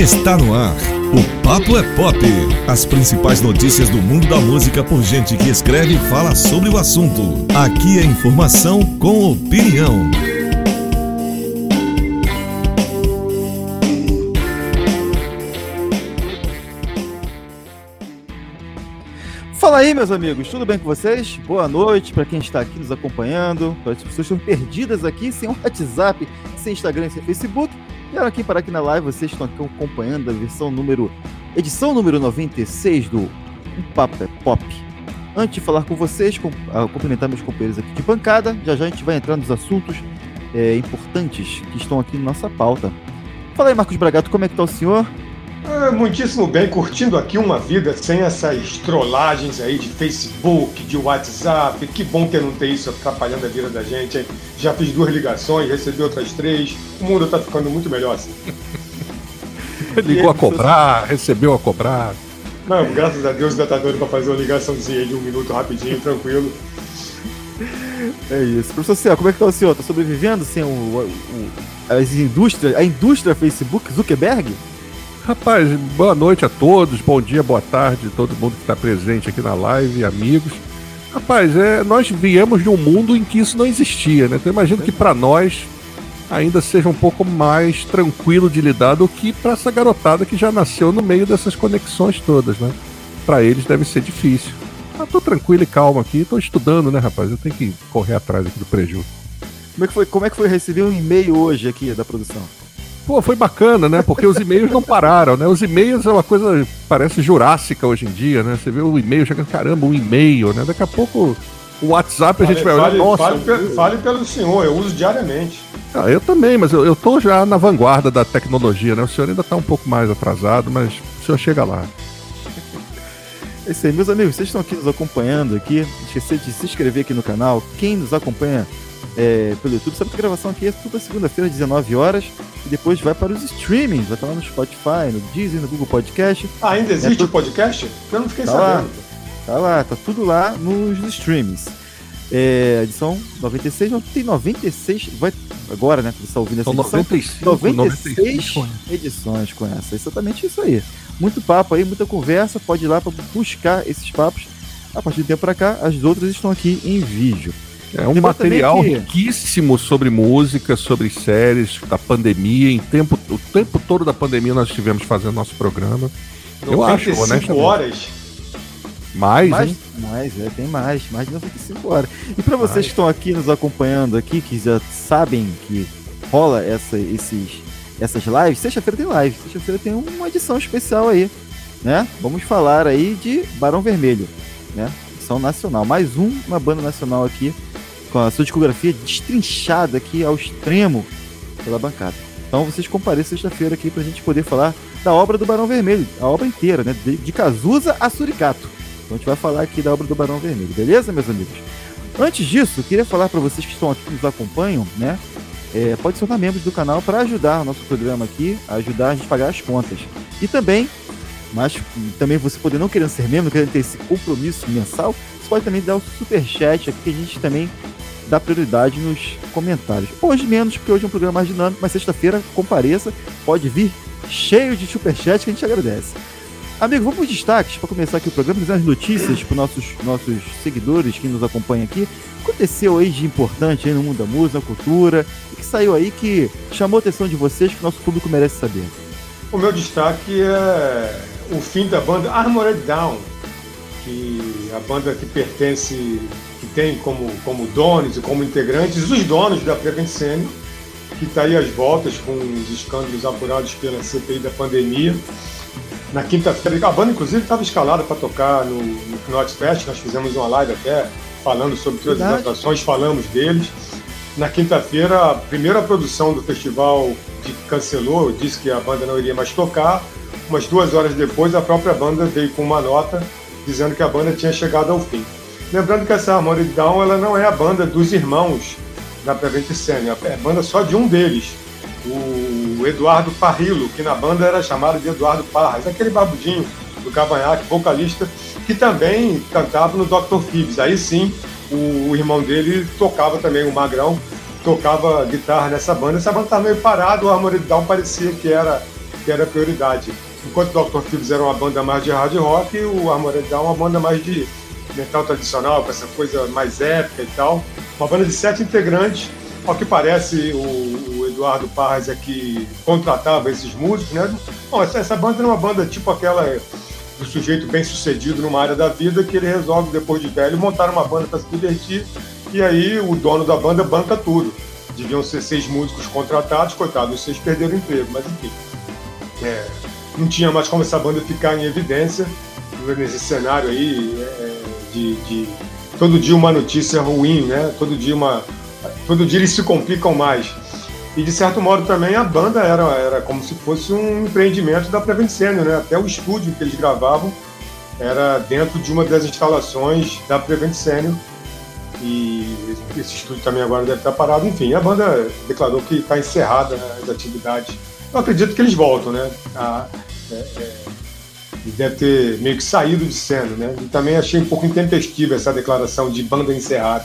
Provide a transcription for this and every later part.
Está no ar. O Papo é Pop. As principais notícias do mundo da música por gente que escreve e fala sobre o assunto. Aqui é informação com opinião. Fala aí, meus amigos, tudo bem com vocês? Boa noite para quem está aqui nos acompanhando, para as pessoas que estão perdidas aqui, sem WhatsApp, sem Instagram, sem Facebook. Vieram aqui para aqui na live, vocês estão aqui acompanhando a versão número, edição número 96 do Um Papo é Pop. Antes de falar com vocês, com, uh, cumprimentar meus companheiros aqui de bancada, já já a gente vai entrar nos assuntos é, importantes que estão aqui na nossa pauta. Fala aí, Marcos Bragato, como é que está o senhor? É, muitíssimo bem, curtindo aqui uma vida sem essas trollagens aí de Facebook, de WhatsApp. Que bom que não tem isso atrapalhando a vida da gente, hein? Já fiz duas ligações, recebi outras três. O mundo tá ficando muito melhor assim. Ligou a cobrar, recebeu a cobrar. Não, graças a Deus ainda tá dando pra fazer uma ligaçãozinha de um minuto rapidinho, tranquilo. É isso. Professor Céu, como é que tá o senhor? Tá sobrevivendo sem o, o, o as indústrias, a indústria Facebook, Zuckerberg? Rapaz, boa noite a todos, bom dia, boa tarde, todo mundo que está presente aqui na live, amigos. Rapaz, é, nós viemos de um mundo em que isso não existia, né? Então imagino que para nós ainda seja um pouco mais tranquilo de lidar do que para essa garotada que já nasceu no meio dessas conexões todas, né? Para eles deve ser difícil. Mas tô tranquilo e calmo aqui, tô estudando, né, rapaz? Eu tenho que correr atrás aqui do prejuízo. Como é que foi, como é que foi receber um e-mail hoje aqui da produção? Pô, foi bacana, né? Porque os e-mails não pararam, né? Os e-mails é uma coisa, parece jurássica hoje em dia, né? Você vê o e-mail, chega, caramba, um e-mail, né? Daqui a pouco o WhatsApp a gente vai olhar, nossa... Fale, fale, pelo senhor, eu uso diariamente. Ah, eu também, mas eu, eu tô já na vanguarda da tecnologia, né? O senhor ainda tá um pouco mais atrasado, mas o senhor chega lá. É isso aí, meus amigos, vocês estão aqui nos acompanhando aqui, esquecer de se inscrever aqui no canal. Quem nos acompanha é, pelo YouTube. Sabe que a gravação aqui é toda segunda-feira, às 19 horas. E depois vai para os streamings. Vai estar lá no Spotify, no Deezer, no Google Podcast. Ah, ainda existe é, o podcast? Eu não fiquei tá sabendo. Lá, tá lá, tá tudo lá nos streamings. É, edição 96, não tem 96, vai agora, né? Você está ouvindo essa São edição? 95, 96, 96 edições com essa. Exatamente isso aí. Muito papo aí, muita conversa. Pode ir lá para buscar esses papos. A partir do tempo para cá, as outras estão aqui em vídeo. É um material que... riquíssimo sobre música, sobre séries, da pandemia. Em tempo, o tempo todo da pandemia nós estivemos fazendo nosso programa. Eu acho, honestamente. horas. Mais, mais, hein? mais, é, tem mais, mais de 95 horas. E para vocês mais. que estão aqui nos acompanhando aqui, que já sabem que rola essa, esses, essas lives, sexta-feira tem live, sexta-feira tem uma edição especial aí, né? Vamos falar aí de Barão Vermelho, né? Edição nacional, mais um, uma banda nacional aqui com a sua discografia destrinchada aqui ao extremo pela bancada. Então vocês compareçam sexta-feira aqui para a gente poder falar da obra do Barão Vermelho, a obra inteira, né? De, de Cazuza a Suricato. Então a gente vai falar aqui da obra do Barão Vermelho, beleza, meus amigos? Antes disso, eu queria falar para vocês que estão aqui nos acompanham, né? É, pode se tornar membros do canal para ajudar o nosso programa aqui, ajudar a gente a pagar as contas. E também, mas também você poder não querendo ser membro, querendo ter esse compromisso mensal, você pode também dar o super chat aqui que a gente também dá prioridade nos comentários. Hoje menos, porque hoje é um programa mais dinâmico, mas sexta-feira compareça, pode vir cheio de superchat que a gente agradece. Amigo, vamos para os destaques para começar aqui o programa, trazer as notícias para os nossos, nossos seguidores que nos acompanham aqui. Aconteceu aí de importante aí no mundo da música, cultura, o que saiu aí que chamou a atenção de vocês, que o nosso público merece saber? O meu destaque é o fim da banda Armored Down, que a banda que pertence tem como, como donos e como integrantes os donos da Prevent Senior, que está aí às voltas com os escândalos apurados pela CPI da pandemia. Na quinta-feira, a banda inclusive estava escalada para tocar no, no Knot Fest, nós fizemos uma live até falando sobre todas as atrações, falamos deles. Na quinta-feira, a primeira produção do festival cancelou, disse que a banda não iria mais tocar. Umas duas horas depois, a própria banda veio com uma nota dizendo que a banda tinha chegado ao fim. Lembrando que essa Harmony Down ela não é a banda dos irmãos da Prevent Senior, é a banda só de um deles, o Eduardo Parrilo, que na banda era chamado de Eduardo Parras, aquele babudinho do Cavanhaque, vocalista, que também cantava no Dr. Phoebs. Aí sim, o, irmão dele tocava também, o Magrão, tocava guitarra nessa banda. Essa banda estava meio parada, o Harmony Down parecia que era, que era prioridade. Enquanto o Dr. Phillips era uma banda mais de hard rock, o Armored Down uma banda mais de metal tradicional, com essa coisa mais épica e tal. Uma banda de sete integrantes, ao que parece o, o Eduardo Parras é que contratava esses músicos, né? Bom, essa, essa banda era uma banda tipo aquela do sujeito bem sucedido numa área da vida que ele resolve, depois de velho, montar uma banda para se divertir e aí o dono da banda banca tudo. Deviam ser seis músicos contratados, coitados, os seis perderam o emprego, mas enfim. É, não tinha mais como essa banda ficar em evidência nesse cenário aí é, de, de, todo dia uma notícia ruim, né? Todo dia uma, todo dia eles se complicam mais. E de certo modo também a banda era, era como se fosse um empreendimento da Prevent Senior, né? Até o estúdio que eles gravavam era dentro de uma das instalações da Prevent Senior. E esse estúdio também agora deve estar parado. Enfim, a banda declarou que está encerrada né, as atividades. Eu acredito que eles voltam, né? A, é, é, deve ter meio que saído de cena, né? E também achei um pouco intempestiva essa declaração de banda encerrada.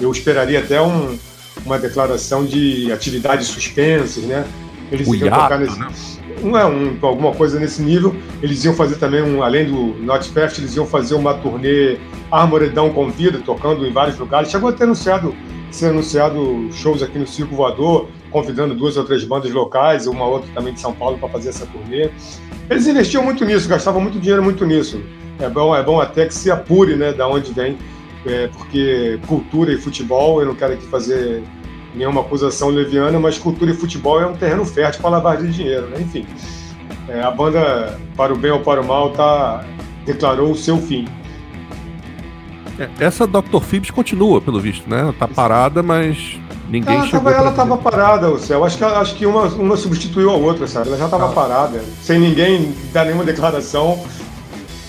Eu esperaria até um, uma declaração de atividades suspensas, né? Eles iam tocar nesse. Né? Não é um, alguma coisa nesse nível. Eles iam fazer também, um, além do Notfest, eles iam fazer uma turnê Armoredão Convida, tocando em vários lugares. Chegou a ter anunciado, ser anunciado shows aqui no Circo Voador, convidando duas ou três bandas locais, uma outra também de São Paulo para fazer essa turnê. Eles investiam muito nisso, gastavam muito dinheiro muito nisso. É bom, é bom até que se apure, né, da onde vem é, porque cultura e futebol, eu não quero aqui fazer nenhuma acusação leviana, mas cultura e futebol é um terreno fértil para lavagem de dinheiro, né? Enfim, é, a banda, para o bem ou para o mal, tá, declarou o seu fim. É, essa Dr. Phibs continua, pelo visto, né? Tá parada, mas ninguém ela chegou. Tava, ela estava parada, o céu. Acho que, acho que uma, uma substituiu a outra, sabe? Ela já estava ah. parada, sem ninguém dar nenhuma declaração.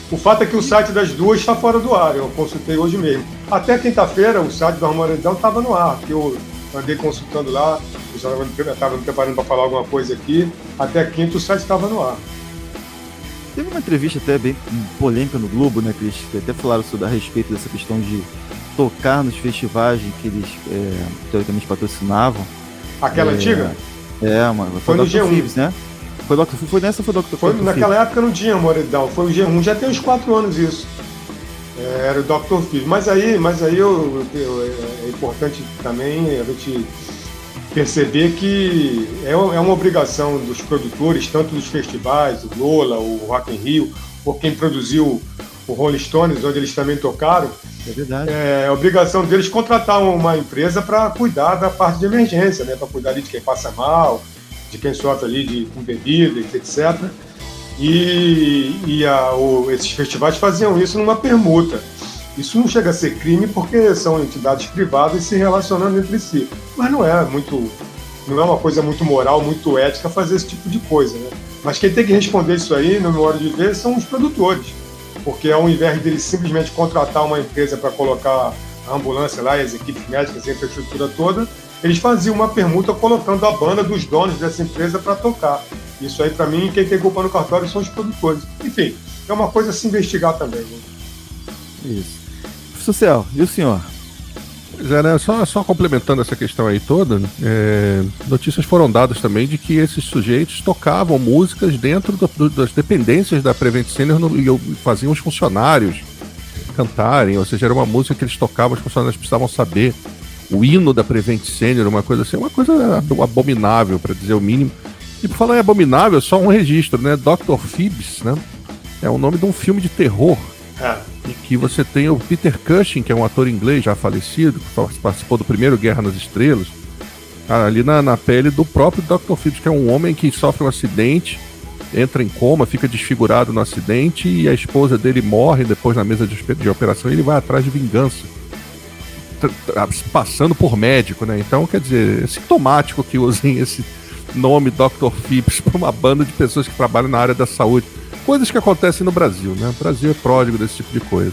O fato é que o site das duas está fora do ar, eu consultei hoje mesmo. Até quinta-feira o site do Armaredão estava no ar, que eu andei consultando lá, eu estava me preparando para falar alguma coisa aqui. Até quinta o site estava no ar. Teve uma entrevista até bem polêmica no Globo, né, Cris? Que até falaram sobre, a respeito dessa questão de tocar nos festivais que eles é, teoricamente patrocinavam. Aquela é, antiga? É, mano. Foi, foi no G1. Phibs, né? Foi, Dr. foi nessa foi Dr. Foi, naquela época não tinha Moredão, foi o G1, já tem uns 4 anos isso. É, era o Dr. Phil. Mas aí, mas aí eu, eu, é importante também a gente perceber que é, é uma obrigação dos produtores, tanto dos festivais, o Lola, o Rock in Rio, ou quem produziu o Rolling Stones, onde eles também tocaram. É verdade. É obrigação deles contratar uma empresa para cuidar da parte de emergência, né? Para cuidar ali de quem passa mal, de quem sofre ali de, com bebida, etc. E, e a, o, esses festivais faziam isso numa permuta. Isso não chega a ser crime porque são entidades privadas se relacionando entre si. Mas não é muito. Não é uma coisa muito moral, muito ética fazer esse tipo de coisa, né? Mas quem tem que responder isso aí, no meu modo de ver, são os produtores. Porque ao invés deles simplesmente contratar uma empresa para colocar a ambulância lá, as equipes médicas, a infraestrutura toda, eles faziam uma permuta colocando a banda dos donos dessa empresa para tocar. Isso aí, para mim, quem tem culpa no cartório são os produtores. Enfim, é uma coisa a se investigar também. Né? Isso. Social, e o senhor? Pois é, né? Só, só complementando essa questão aí toda, é, notícias foram dadas também de que esses sujeitos tocavam músicas dentro do, do, das dependências da Prevent Senior no, e faziam os funcionários cantarem, ou seja, era uma música que eles tocavam, os funcionários precisavam saber o hino da Prevent Senior, uma coisa assim, uma coisa abominável, para dizer o mínimo. E por falar em abominável, só um registro, né? Dr. Phoebs, né? É o nome de um filme de terror. É. Em que você tem o Peter Cushing, que é um ator inglês já falecido, que participou do primeiro Guerra nas Estrelas, ali na, na pele do próprio Dr. Phoebs, que é um homem que sofre um acidente, entra em coma, fica desfigurado no acidente e a esposa dele morre depois na mesa de, de operação e ele vai atrás de vingança passando por médico, né? Então, quer dizer, é sintomático que usem esse nome Dr. Phipps para uma banda de pessoas que trabalham na área da saúde. Coisas que acontecem no Brasil, né? O Brasil é pródigo desse tipo de coisa.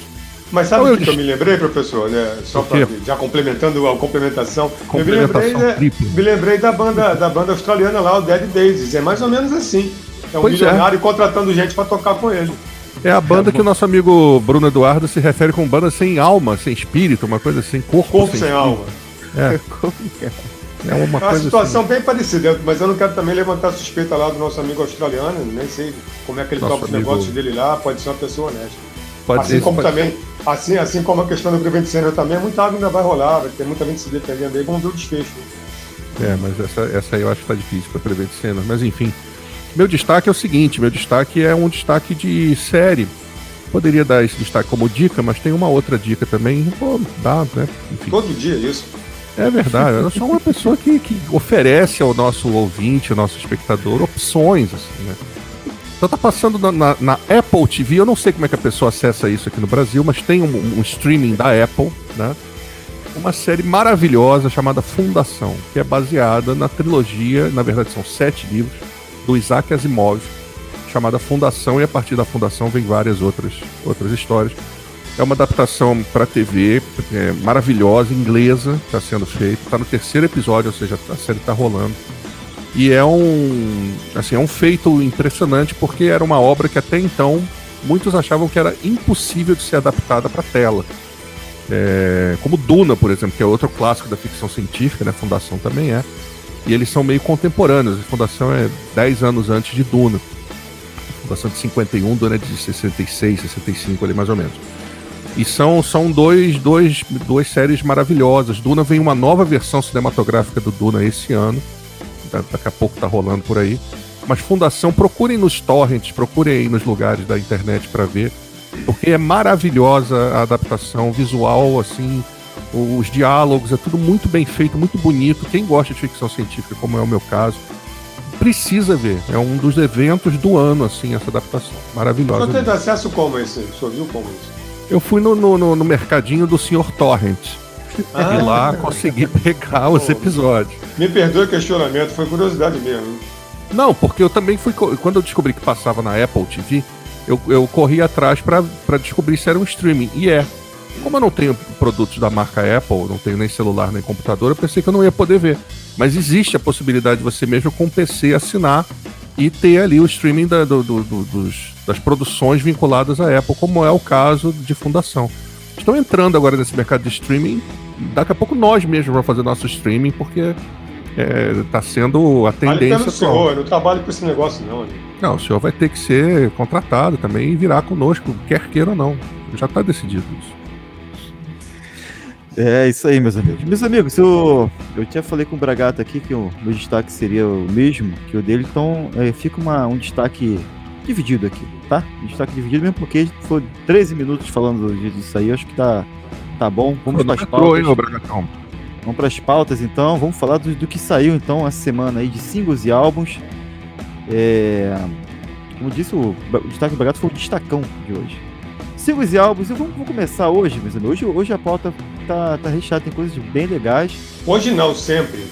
Mas sabe então, o que eu... eu me lembrei, professor? Né? Só para já complementando a complementação, eu me lembrei, né? me lembrei da banda da banda australiana lá, o Dead Daisies. É mais ou menos assim. É um pois é. milionário é. contratando gente para tocar com ele. É a banda é que o nosso amigo Bruno Eduardo se refere com banda sem alma, sem espírito, uma coisa sem corpo. Corpo sem, sem alma. É. É uma, uma situação assim. bem parecida, mas eu não quero também levantar suspeita lá do nosso amigo australiano, nem sei como é que ele Nosso toca os negócios dele lá, pode ser uma pessoa honesta. Pode assim ser, como pode... também, assim, assim como a questão do Prevent Center também, muita água ainda vai rolar, vai ter muita gente se defendendo aí, vamos ver o desfecho. É, mas essa, essa aí eu acho que tá difícil para Prevent mas enfim. Meu destaque é o seguinte, meu destaque é um destaque de série. Poderia dar esse destaque como dica, mas tem uma outra dica também. Pô, dá, né? Enfim. Todo dia isso. É verdade, eu sou uma pessoa que, que oferece ao nosso ouvinte, ao nosso espectador, opções, assim, né? Então tá passando na, na, na, Apple TV, eu não sei como é que a pessoa acessa isso aqui no Brasil, mas tem um, um streaming da Apple, né? Uma série maravilhosa chamada Fundação, que é baseada na trilogia, na verdade são sete livros, do Isaac Asimov, chamada Fundação, e a partir da Fundação vem várias outras, outras histórias. É uma adaptação para TV é, maravilhosa, inglesa, está sendo feita. Está no terceiro episódio, ou seja, a série está rolando. E é um, assim, é um feito impressionante porque era uma obra que até então muitos achavam que era impossível de ser adaptada para tela. É, como Duna, por exemplo, que é outro clássico da ficção científica, né? Fundação também é. E eles são meio contemporâneos. A Fundação é 10 anos antes de Duna. Fundação de 51, Duna é de 66, 65 ali mais ou menos. E são, são dois, dois, duas séries maravilhosas. Duna vem uma nova versão cinematográfica do Duna esse ano. Daqui a pouco tá rolando por aí. Mas Fundação, procurem nos torrents, procurem aí nos lugares da internet para ver. Porque é maravilhosa a adaptação visual, assim, os diálogos, é tudo muito bem feito, muito bonito. Quem gosta de ficção científica, como é o meu caso, precisa ver. É um dos eventos do ano, assim, essa adaptação. Maravilhosa. Você teve acesso como esse? Você viu como esse? Eu fui no, no, no mercadinho do Sr. Torrent. Ah, e lá consegui pegar os episódios. Me perdoe o questionamento, foi curiosidade mesmo. Não, porque eu também fui. Quando eu descobri que passava na Apple TV, eu, eu corri atrás para descobrir se era um streaming. E é. Como eu não tenho produtos da marca Apple, não tenho nem celular nem computador, eu pensei que eu não ia poder ver. Mas existe a possibilidade de você mesmo com o PC assinar e ter ali o streaming da, do, do, do, dos, das produções vinculadas à Apple, como é o caso de Fundação. Estão entrando agora nesse mercado de streaming. Daqui a pouco nós mesmos vamos fazer nosso streaming, porque está é, sendo a tendência. Vale senhor, eu não trabalho com esse negócio, não. Amigo. Não, o senhor vai ter que ser contratado também e virar conosco, quer queira ou não. Já está decidido isso. É isso aí, meus amigos. Meus amigos, eu, eu tinha falei com o Bragato aqui que o meu destaque seria o mesmo que o dele, então é, fica uma, um destaque dividido aqui, tá? Um destaque dividido mesmo porque foi 13 minutos falando disso aí, acho que tá, tá bom. Vamos para as pautas. Hein, vamos para as pautas então, vamos falar do, do, que saiu então essa semana aí de singles e álbuns. É, como disse, o, o destaque do Bragato foi o destacão de hoje. Singles e álbuns, e vamos, vamos começar hoje, meus amigos. Hoje, hoje a pauta tá, tá recheado, tem coisas bem legais. Hoje não, sempre.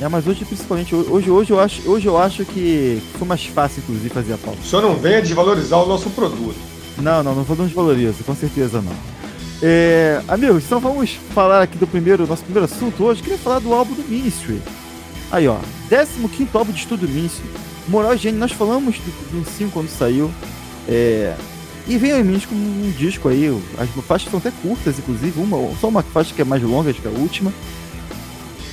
É, mas hoje principalmente, hoje, hoje, eu, acho, hoje eu acho que foi mais fácil, inclusive, fazer a pauta. O senhor não venha desvalorizar o nosso produto. Não, não, não vou desvalorizar, com certeza não. É, amigos, então vamos falar aqui do primeiro, nosso primeiro assunto hoje. Queria falar do álbum do Ministry. Aí, ó, 15 álbum de estudo do Ministry. Moral Gênio, nós falamos do, do 5 quando saiu. É, e vem em Ministry com um disco aí, as faixas são até curtas, inclusive, uma, só uma faixa que é mais longa, acho que é a última.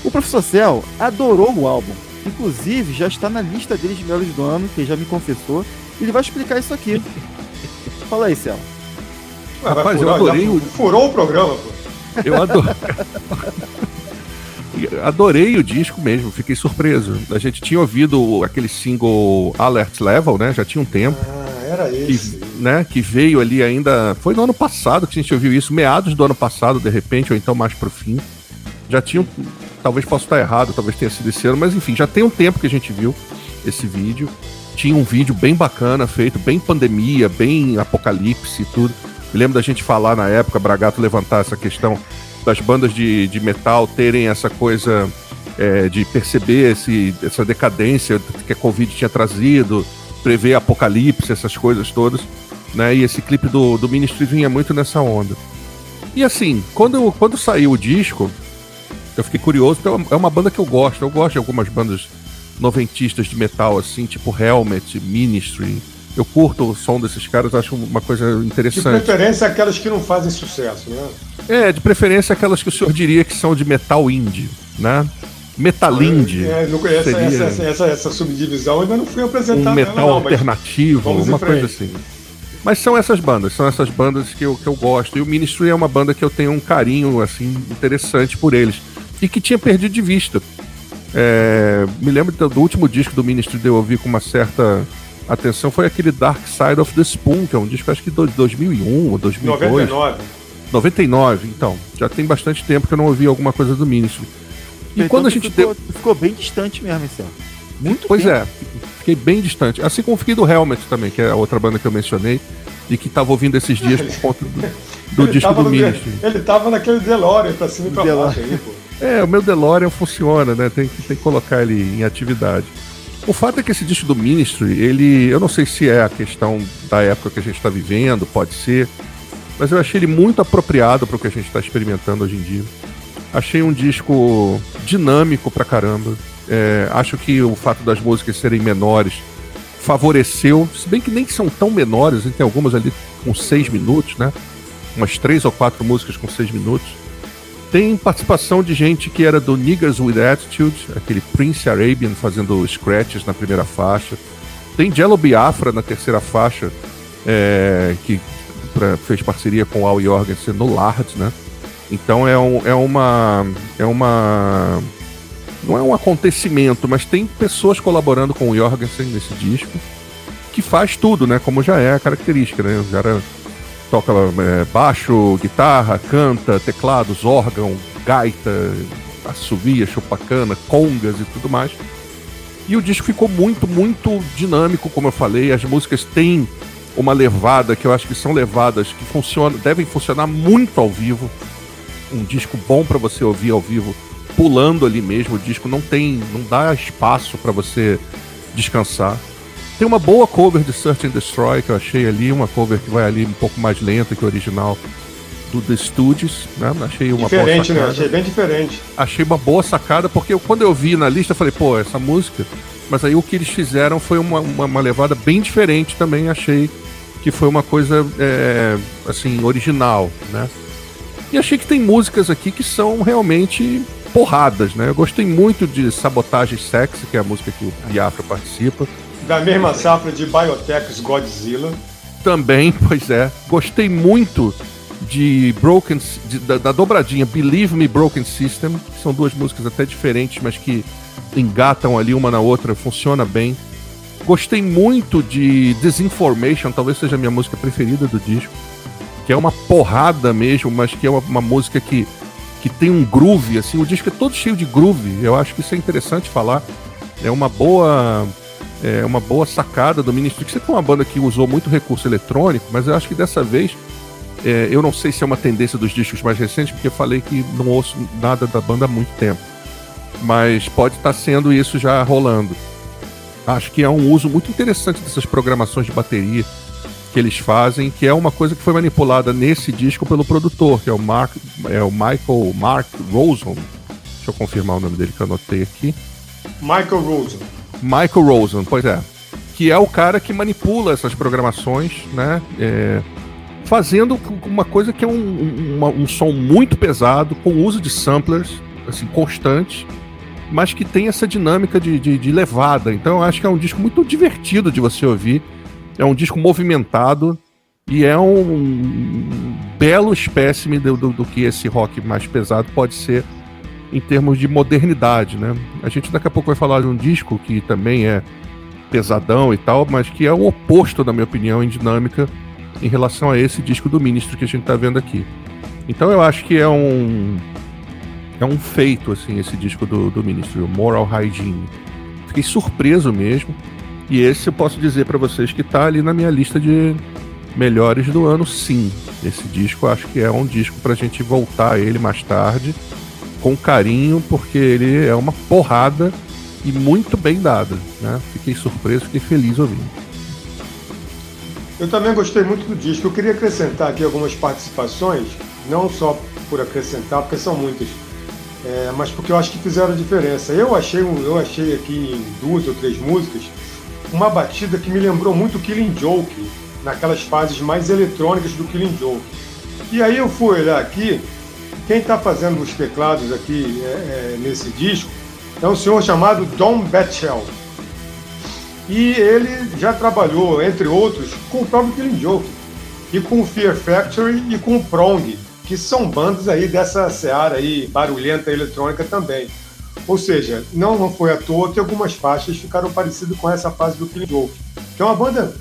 O Professor Cell adorou o álbum. Inclusive, já está na lista deles de melhores do ano, que ele já me confessou. Ele vai explicar isso aqui. Fala aí, Cell. Rapaz, eu adorei o... Furou o programa, pô. Eu adorei. adorei o disco mesmo, fiquei surpreso. A gente tinha ouvido aquele single Alert Level, né? Já tinha um tempo. Ah, era esse. Que, né, que veio ali ainda. Foi no ano passado que a gente ouviu isso, meados do ano passado, de repente, ou então mais pro fim. Já tinha Talvez possa estar errado, talvez tenha sido esse ano, mas enfim, já tem um tempo que a gente viu esse vídeo. Tinha um vídeo bem bacana, feito bem pandemia, bem apocalipse e tudo. Me lembro da gente falar na época, Bragato levantar essa questão das bandas de, de metal terem essa coisa é, de perceber esse, essa decadência que a Covid tinha trazido, prever apocalipse, essas coisas todas. Né? E esse clipe do, do Ministry vinha muito nessa onda. E assim, quando, quando saiu o disco, eu fiquei curioso, porque é uma banda que eu gosto. Eu gosto de algumas bandas noventistas de metal, assim, tipo Helmet, Ministry. Eu curto o som desses caras, acho uma coisa interessante. De preferência aquelas que não fazem sucesso, né? É, de preferência aquelas que o senhor diria que são de metal indie, né? Metalind. É, não conheço essa, essa, essa, essa, subdivisão, ainda não fui apresentado. Um metal não, alternativo, uma coisa assim. Mas são essas bandas, são essas bandas que eu, que eu gosto. E o Ministry é uma banda que eu tenho um carinho assim interessante por eles. E que tinha perdido de vista. É, me lembro do último disco do Ministry de eu ouvir com uma certa atenção foi aquele Dark Side of the Spoon, que é um disco acho que de 2001 ou 2002. 99. 99, então. Já tem bastante tempo que eu não ouvi alguma coisa do Ministry. E então, quando a gente ficou, deu... ficou bem distante mesmo esse ano. Muito Pois tempo. é, fiquei bem distante. Assim como fiquei do Helmet também, que é a outra banda que eu mencionei, e que tava ouvindo esses dias por conta do, do disco do Ministry. Ele tava naquele DeLorean pra cima e pra baixo aí, pô. É, o meu DeLorean funciona, né? Tem que, tem que colocar ele em atividade. O fato é que esse disco do Ministry, ele. Eu não sei se é a questão da época que a gente está vivendo, pode ser. Mas eu achei ele muito apropriado para o que a gente está experimentando hoje em dia. Achei um disco dinâmico pra caramba. É, acho que o fato das músicas serem menores favoreceu, se bem que nem são tão menores, tem algumas ali com seis minutos, né? Umas três ou quatro músicas com seis minutos. Tem participação de gente que era do Niggers with Attitude, aquele Prince Arabian fazendo scratches na primeira faixa. Tem Jello Biafra na terceira faixa, é, que pra, fez parceria com Al Jorgensen no Lard, né? Então é, um, é uma. É uma. Não é um acontecimento, mas tem pessoas colaborando com o Jorgensen nesse disco que faz tudo, né? Como já é a característica, né? O cara toca é, baixo, guitarra, canta, teclados, órgão, gaita, assovia, chupacana, congas e tudo mais. E o disco ficou muito, muito dinâmico, como eu falei. As músicas têm uma levada que eu acho que são levadas que funcionam, devem funcionar muito ao vivo um disco bom para você ouvir ao vivo, pulando ali mesmo. O disco não tem, não dá espaço para você descansar. Tem uma boa cover de Search and Destroy que eu achei ali, uma cover que vai ali um pouco mais lenta que o original do The Stooges, né? Achei uma diferente, boa né? Achei bem diferente. Achei uma boa sacada porque eu, quando eu vi na lista eu falei, pô, essa música. Mas aí o que eles fizeram foi uma, uma, uma levada bem diferente também. Achei que foi uma coisa é, assim original, né? E achei que tem músicas aqui que são realmente porradas, né? Eu gostei muito de Sabotagem Sexy, que é a música que o Biafra participa. Da mesma safra de Biotech's Godzilla. Também, pois é. Gostei muito de Broken de, da, da, dobradinha Believe Me Broken System, que são duas músicas até diferentes, mas que engatam ali uma na outra, funciona bem. Gostei muito de Disinformation, talvez seja a minha música preferida do disco que é uma porrada mesmo, mas que é uma, uma, música que, que tem um groove, assim, o disco é todo cheio de groove, eu acho que isso é interessante falar. É uma boa é uma boa sacada do Ministry, sempre foi uma banda que usou muito recurso eletrônico, mas eu acho que dessa vez, é, eu não sei se é uma tendência dos discos mais recentes, porque eu falei que não ouço nada da banda há muito tempo. Mas pode estar sendo isso já rolando. Acho que é um uso muito interessante dessas programações de bateria que eles fazem, que é uma coisa que foi manipulada nesse disco pelo produtor, que é o Mark, é o Michael Mark Rosen. Deixa eu confirmar o nome dele que eu anotei aqui. Michael Rosen. Michael Rosen, pois é. Que é o cara que manipula essas programações, né? É, fazendo uma coisa que é um, um, um som muito pesado, com uso de samplers, assim, constantes, mas que tem essa dinâmica de, de, de levada. Então eu acho que é um disco muito divertido de você ouvir é um disco movimentado e é um belo espécime do, do, do, que esse rock mais pesado pode ser em termos de modernidade, né? A gente daqui a pouco vai falar de um disco que também é pesadão e tal, mas que é o oposto, na minha opinião, em dinâmica em relação a esse disco do Ministro que a gente está vendo aqui. Então eu acho que é um é um feito assim esse disco do, do Ministro, Moral Hygiene. Fiquei surpreso mesmo. E esse eu posso dizer para vocês que tá ali na minha lista de melhores do ano, sim. Esse disco acho que é um disco pra gente voltar a ele mais tarde, com carinho, porque ele é uma porrada e muito bem dada. Né? Fiquei surpreso, fiquei feliz ouvindo. Eu também gostei muito do disco. Eu queria acrescentar aqui algumas participações, não só por acrescentar, porque são muitas, é, mas porque eu acho que fizeram diferença. Eu achei, eu achei aqui duas ou três músicas uma batida que me lembrou muito Killing Joke, naquelas fases mais eletrônicas do Killing Joke. E aí eu fui olhar aqui, quem está fazendo os teclados aqui é, é, nesse disco é um senhor chamado Don Betchell. E ele já trabalhou, entre outros, com o próprio Killing Joke, e com o Fear Factory e com o Prong, que são bandas aí dessa seara aí barulhenta eletrônica também. Ou seja, não, não foi à toa que algumas faixas ficaram parecidas com essa fase do Killing Joke, que é uma banda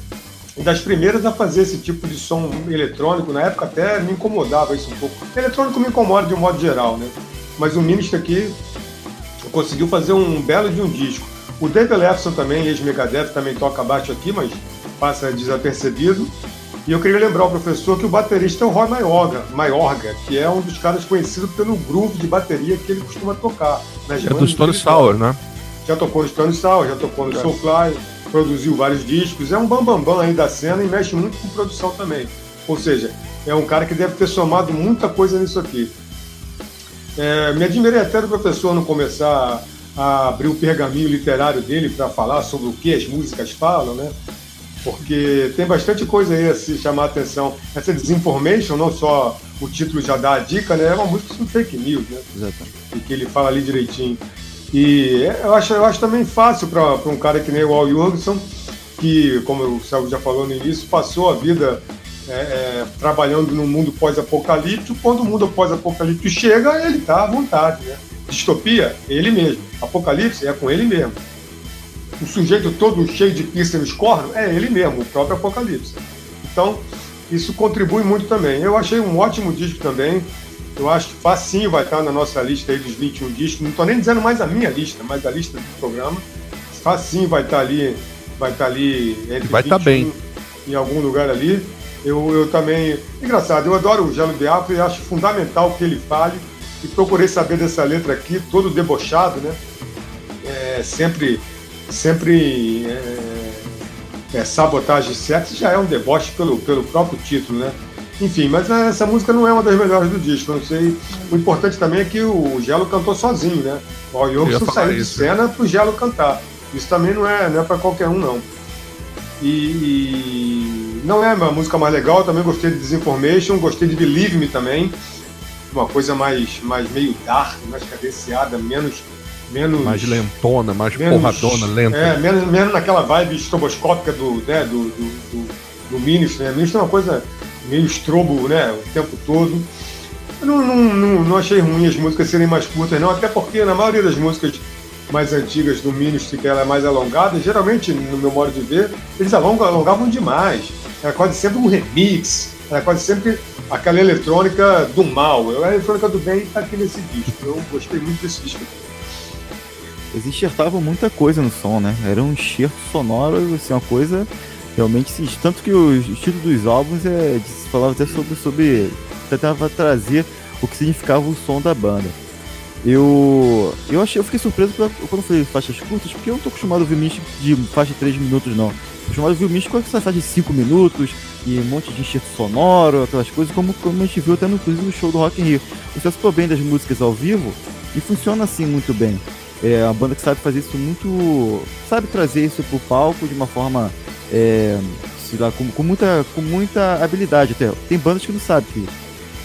das primeiras a fazer esse tipo de som eletrônico. Na época até me incomodava isso um pouco. Eletrônico me incomoda de um modo geral, né? Mas o Ministro aqui conseguiu fazer um belo de um disco. O Dave Lefson também, ex-Megadeth, também toca baixo aqui, mas passa desapercebido. E eu queria lembrar ao professor que o baterista é o Roy Mayorga, Mayorga que é um dos caras conhecidos pelo groove de bateria que ele costuma tocar. Nas é do Stone Sour, né? Já tocou no Stone Sour, já tocou no é. Soulfly, produziu vários discos. É um bambambam bam, bam aí da cena e mexe muito com produção também. Ou seja, é um cara que deve ter somado muita coisa nisso aqui. É, me admirei até do professor não começar a abrir o pergaminho literário dele para falar sobre o que as músicas falam, né? Porque tem bastante coisa aí a se chamar a atenção. Essa Disinformation, não só o título já dá a dica, né? É uma música sobre fake news, né? Exatamente. E que ele fala ali direitinho. E eu acho, eu acho também fácil para um cara que nem o Al Jorgensen, que, como o Celso já falou no início, passou a vida é, é, trabalhando no mundo pós-apocalíptico. Quando o mundo pós-apocalíptico chega, ele está à vontade, né? Distopia, ele mesmo. Apocalipse é com ele mesmo o sujeito todo cheio de píceros corno é ele mesmo, o próprio Apocalipse. Então, isso contribui muito também. Eu achei um ótimo disco também. Eu acho que facinho vai estar na nossa lista aí dos 21 discos. Não estou nem dizendo mais a minha lista, mas a lista do programa. Facinho vai estar ali, vai estar ali entre vai estar bem em algum lugar ali. Eu, eu também. Engraçado, eu adoro o Gelo Biafra e acho fundamental que ele fale. E procurei saber dessa letra aqui, todo debochado, né? É, sempre sempre é, é, sabotagem sexo já é um deboche pelo, pelo próprio título, né? Enfim, mas essa música não é uma das melhores do disco, não sei. O importante também é que o Gelo cantou sozinho, né? O Jolson saiu de cena pro Gelo cantar. Isso também não é, não é para qualquer um, não. E, e, não é a música mais legal, também gostei de Disinformation, gostei de Believe Me também. Uma coisa mais, mais meio dark, mais cadenciada, menos menos mais lentona, mais menos, porradona, lenta. É, menos, menos naquela vibe estroboscópica do, né, do, do, do, do Ministro, né? Ministro é uma coisa meio estrobo, né, o tempo todo. Eu não, não, não, não, achei ruim as músicas serem mais curtas, não, até porque na maioria das músicas mais antigas do Ministry, que ela é mais alongada, geralmente, no meu modo de ver, eles alongam, alongavam demais. Era quase sempre um remix, era quase sempre aquela eletrônica do mal. A eletrônica do bem está aqui nesse disco. Eu gostei muito desse disco aqui eles enxertavam muita coisa no som, né? Era um enxerto sonoro, assim, uma coisa realmente sim. Tanto que o estilo dos álbuns é, falava até sobre, sobre. tentava trazer o que significava o som da banda. Eu. Eu achei, eu fiquei surpreso pra, quando falei faixas curtas, porque eu não tô acostumado a ouvir Mystic de faixa de 3 minutos, não. Acostumado a ouvir o Mystic com essa faixa de 5 minutos e um monte de enxerto sonoro, aquelas coisas, como, como a gente viu até no, no show do Rock in Rio. Você se bem das músicas ao vivo e funciona assim muito bem. É uma banda que sabe fazer isso muito. sabe trazer isso pro palco de uma forma. É, sei lá, com, com, muita, com muita habilidade até. Tem bandas que não sabem que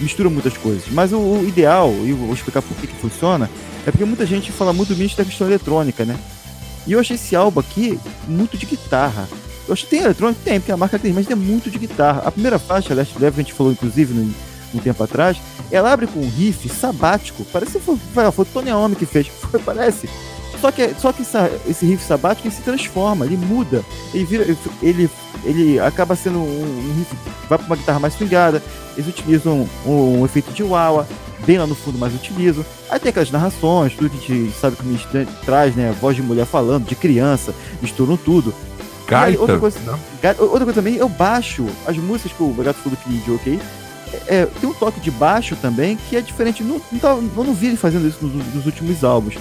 mistura muitas coisas. Mas o, o, ideal, e eu vou explicar por que, que funciona, é porque muita gente fala muito bem da questão eletrônica, né? E eu achei esse álbum aqui muito de guitarra. Eu achei que tem eletrônica? Tem, porque a marca tem, mas tem muito de guitarra. A primeira faixa, Last Level, a gente falou inclusive no, um tempo atrás, ela abre com um riff sabático. Parece que foi, foi, o Tony Iommi que fez. Foi, parece. Só que, só que essa, esse riff sabático ele se transforma, ele muda. Ele, vira, ele, ele acaba sendo um, um riff vai para uma guitarra mais swingada. Eles utilizam um, um, efeito de wah bem lá no fundo, mas utilizam. Aí tem aquelas narrações, tudo que a gente sabe que o traz, né? Voz de mulher falando, de criança, misturam tudo. Gaita. outra, coisa, outra coisa também, eu baixo as músicas que o Gato falou que de ok é, tem um toque de baixo também que é diferente. Não, não tá, eu não vi ele fazendo isso nos, nos últimos álbuns.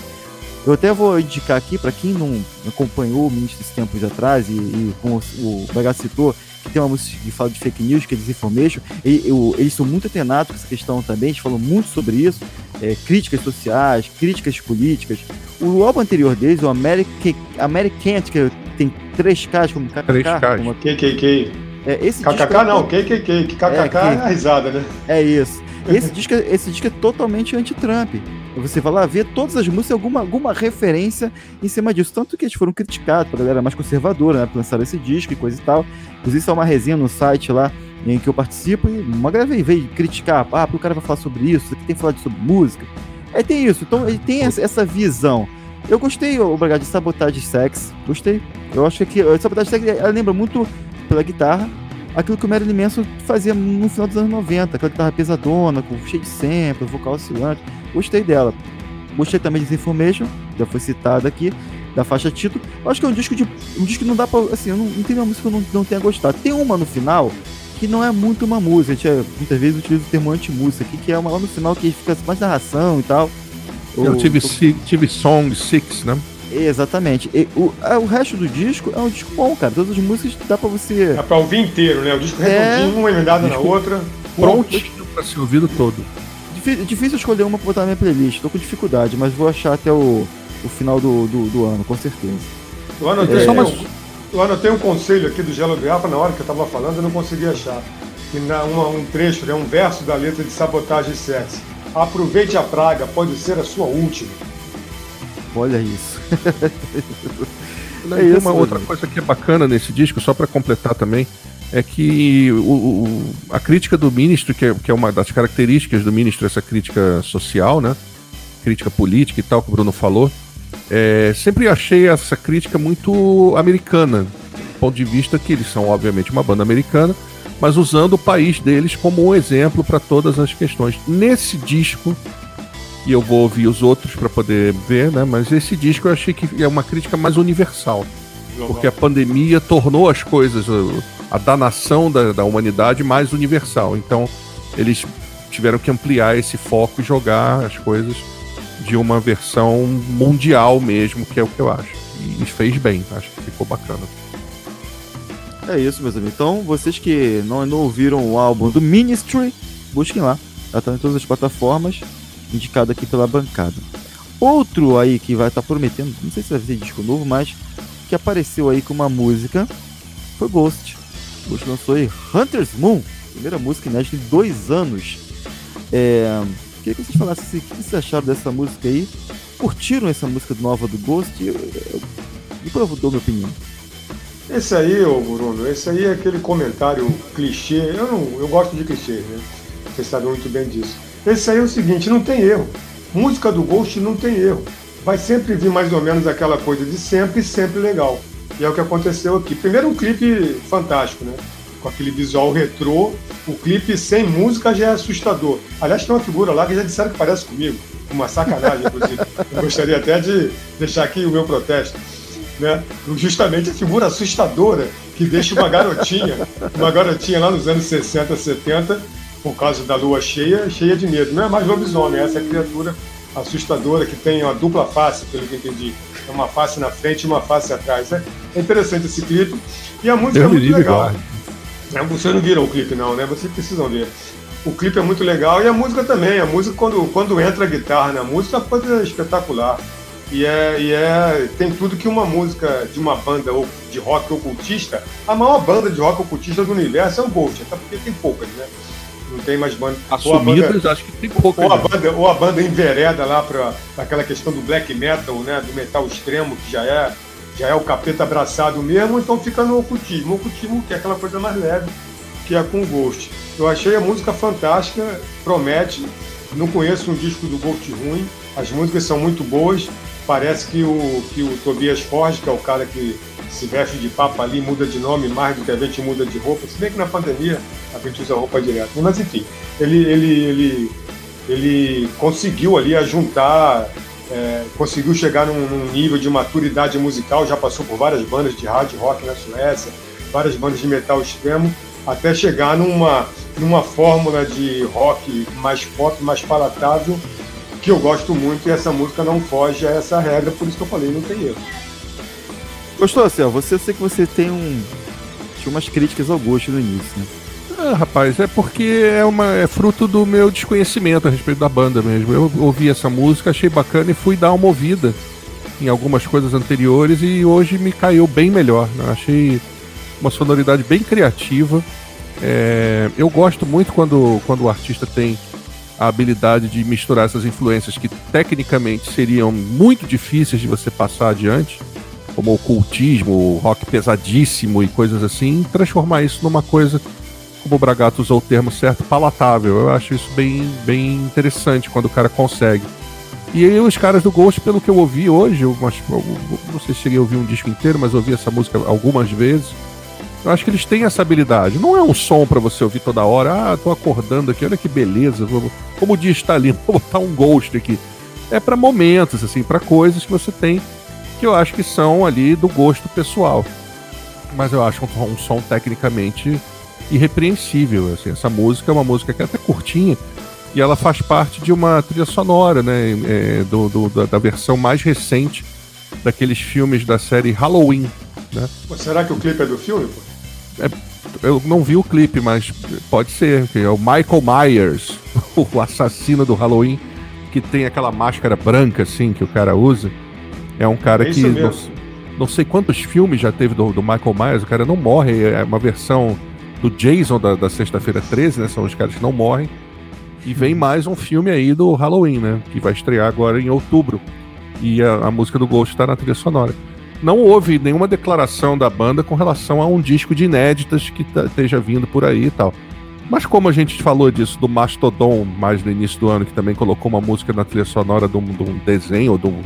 Eu até vou indicar aqui para quem não acompanhou o Ministro esses tempos atrás e, e como o Bagaço citou, que tem uma música que fala de fake news, que é desinformation, e, eu, eles são muito atenados com essa questão também, eles falam muito sobre isso, é, críticas sociais, críticas políticas. O álbum anterior deles, o American, American que tem três Ks como KKK, três Ks. Como... KKK. É, esse KKK é não, KKK, que KKK é, é, a risada, né? É isso. Esse disco, esse disco é totalmente anti-Trump. Você vai lá ver todas as músicas, alguma, alguma referência em cima disso. Tanto que eles foram criticados pra galera mais conservadora, né? Por lançar esse disco e coisa e tal. Inclusive, isso é uma resenha no site lá em que eu participo e uma galera veio, criticar. Ah, porque o cara vai falar sobre isso, aqui tem que falar sobre música. É, tem isso. Então, ele tem essa, essa visão. Eu gostei, obrigado, de Sabotage Sex. Gostei. Eu acho que a Sabotage Sex ela lembra muito pela guitarra aquilo que o Marilyn Manson fazia no final dos anos 90, aquela guitarra pesadona, com cheio de sample, vocal oscilante. Gostei dela. Gostei também de Information, já foi citada aqui, da faixa título. Eu acho que é um disco de. Um disco que não dá pra. Assim, eu não, não tem uma música que eu não, não tenha gostado. Tem uma no final que não é muito uma música. A gente é, muitas vezes utiliza o termo anti-música aqui, que é uma lá no final que fica mais narração e tal. Eu tive, tive Song Six, né? Exatamente. E, o, o resto do disco é um disco bom, cara. Todas as músicas dá pra você. Dá pra ouvir inteiro, né? O disco é... redondinho, uma emendada na outra. Prontinho pra ser ouvido todo. Difícil, difícil escolher uma pra botar na minha playlist. Tô com dificuldade, mas vou achar até o, o final do, do, do ano, com certeza. Eu anotei, é... uma... eu anotei um conselho aqui do Gelo Garrafa na hora que eu tava falando, eu não consegui achar. Que na, uma, um trecho, né, um verso da letra de Sabotagem Sexo. Aproveite a praga, pode ser a sua última. Olha isso. Não, é isso, uma outra coisa que é bacana nesse disco, só para completar também, é que o, o, a crítica do ministro, que é, que é uma das características do ministro, essa crítica social, né? Crítica política e tal, que o Bruno falou. É, sempre achei essa crítica muito americana, do ponto de vista que eles são, obviamente, uma banda americana, mas usando o país deles como um exemplo para todas as questões. Nesse disco, e eu vou ouvir os outros para poder ver, né? Mas esse disco eu achei que é uma crítica mais universal. Porque a pandemia tornou as coisas, a danação da, da humanidade mais universal. Então, eles tiveram que ampliar esse foco e jogar as coisas de uma versão mundial mesmo, que é o que eu acho. E fez bem, acho que ficou bacana. É isso, meus amigos. Então, vocês que não, não ouviram o álbum do Ministry, busquem lá. Já tá em todas as plataformas indicado aqui pela bancada. Outro aí que vai estar tá prometendo, não sei se vai ser disco novo, mas que apareceu aí com uma música foi Ghost. Ghost lançou aí Hunter's Moon, primeira música inédita em dois anos. É, queria que vocês falassem o que vocês acharam dessa música aí. Curtiram essa música nova do Ghost? Eu, eu, eu dou minha opinião. Esse aí, ô Bruno, esse aí é aquele comentário clichê. Eu, não, eu gosto de clichê, né? Você sabe muito bem disso. Esse aí é o seguinte, não tem erro. Música do Ghost não tem erro. Vai sempre vir mais ou menos aquela coisa de sempre e sempre legal. E é o que aconteceu aqui. Primeiro um clipe fantástico, né? Com aquele visual retrô. O clipe sem música já é assustador. Aliás, tem uma figura lá que já disseram que parece comigo. Uma sacanagem, inclusive. Eu gostaria até de deixar aqui o meu protesto. Né? Justamente a figura assustadora que deixa uma garotinha, uma garotinha lá nos anos 60, 70, por causa da lua cheia, cheia de medo. Não é mais lobisomem, essa é criatura assustadora que tem uma dupla face, pelo que entendi. É uma face na frente e uma face atrás. É, interessante esse clipe. E a música Eu é muito legal. É, vocês não viram o clipe, não, né? Vocês precisam ver. O clipe é muito legal e a música também. A música, quando, quando entra a guitarra na música, a coisa é espetacular. E, é, e é, tem tudo que uma música de uma banda de rock ocultista, a maior banda de rock ocultista do universo é o Ghost, até porque tem poucas, né? Não tem mais banda. Assumidas, banda, acho que tem pouco. Ou a, banda, ou a banda envereda lá para aquela questão do black metal, né? Do metal extremo, que já é, já é o capeta abraçado mesmo, então fica no ocultismo. O ocultismo que é aquela coisa mais leve, que é com Ghost. Eu achei a música fantástica, promete. Não conheço um disco do Ghost ruim. As músicas são muito boas. Parece que o, que o Tobias Forge, que é o cara que se veste de papa ali, muda de nome mais do que a gente muda de roupa. Se bem que na pandemia a gente usa roupa direto. Mas enfim, ele, ele, ele, ele conseguiu ali juntar, é, conseguiu chegar num, num, nível de maturidade musical, já passou por várias bandas de hard rock na Suécia, várias bandas de metal extremo, até chegar numa, numa fórmula de rock mais pop, mais palatável, que eu gosto muito e essa música não foge a essa regra, por isso que eu falei, não tem erro. Gostou, Céu? Você, sei que você tem um. Tinha umas críticas ao gosto no início, né? Ah, rapaz, é porque é, uma, é fruto do meu desconhecimento a respeito da banda mesmo. Eu ouvi essa música, achei bacana e fui dar uma ouvida em algumas coisas anteriores e hoje me caiu bem melhor. Né? Achei uma sonoridade bem criativa. É, eu gosto muito quando, quando o artista tem a habilidade de misturar essas influências que tecnicamente seriam muito difíceis de você passar adiante, como ocultismo, rock pesadíssimo e coisas assim, transformar isso numa coisa, como o Bragato usou o termo certo, palatável. Eu acho isso bem, bem interessante quando o cara consegue. E aí os caras do Ghost, pelo que eu ouvi hoje, eu, eu, não sei se cheguei a ouvir um disco inteiro, mas ouvi essa música algumas vezes. Eu acho que eles têm essa habilidade. Não é um som para você ouvir toda hora. Ah, tô acordando aqui, olha que beleza. Vou, como o dia está lindo, vou botar um Ghost aqui. É para momentos, assim, para coisas que você tem que eu acho que são ali do gosto pessoal. Mas eu acho um, um som tecnicamente irrepreensível. Assim. Essa música é uma música que é até curtinha, e ela faz parte de uma trilha sonora, né? É, do, do da, da, versão mais recente daqueles filmes da série Halloween. Né? será que o clipe é do filme? É, eu não vi o clipe, mas pode ser. Que é o Michael Myers, o assassino do Halloween, que tem aquela máscara branca assim que o cara usa. É um cara é que não, não, sei quantos filmes já teve do, do, Michael Myers. O cara não morre. É uma versão do Jason da, da Sexta-feira 13, né? São os caras que não morrem. E vem mais um filme aí do Halloween, né? Que vai estrear agora em outubro. E a, a música do Ghost está na trilha sonora. Não houve nenhuma declaração da banda com relação a um disco de inéditas que tá, esteja vindo por aí e tal. Mas como a gente falou disso do Mastodon mais no início do ano, que também colocou uma música na trilha sonora de um, de um desenho de, um,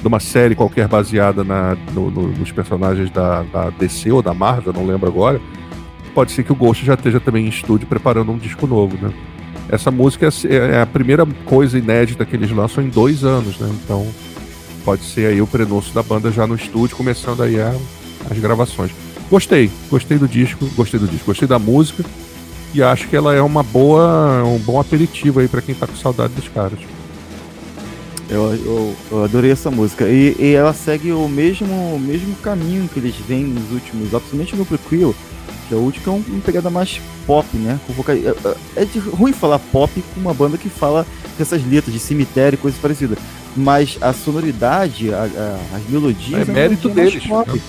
de, uma série qualquer baseada na, no, no, nos personagens da, da, DC ou da Marvel, não lembro agora, pode ser que o Ghost já esteja também em estúdio preparando um disco novo, né? Essa música é, é a primeira coisa inédita que eles lançam em dois anos, né? Então pode ser aí o prenúncio da banda já no estúdio, começando aí a, as gravações. Gostei, gostei do disco, gostei do disco, gostei da música e acho que ela é uma boa, um bom aperitivo aí para quem tá com saudade dos caras. Eu, eu, eu, adorei essa música. E, e, ela segue o mesmo, o mesmo caminho que eles vêm nos últimos, principalmente no Prequel, que é o último, que é um, uma pegada mais pop, né? É, é, é ruim falar pop com uma banda que fala dessas letras de cemitério e coisas parecidas. Mas a sonoridade, a, a, as melodias. É, mérito deles. Pop. Né?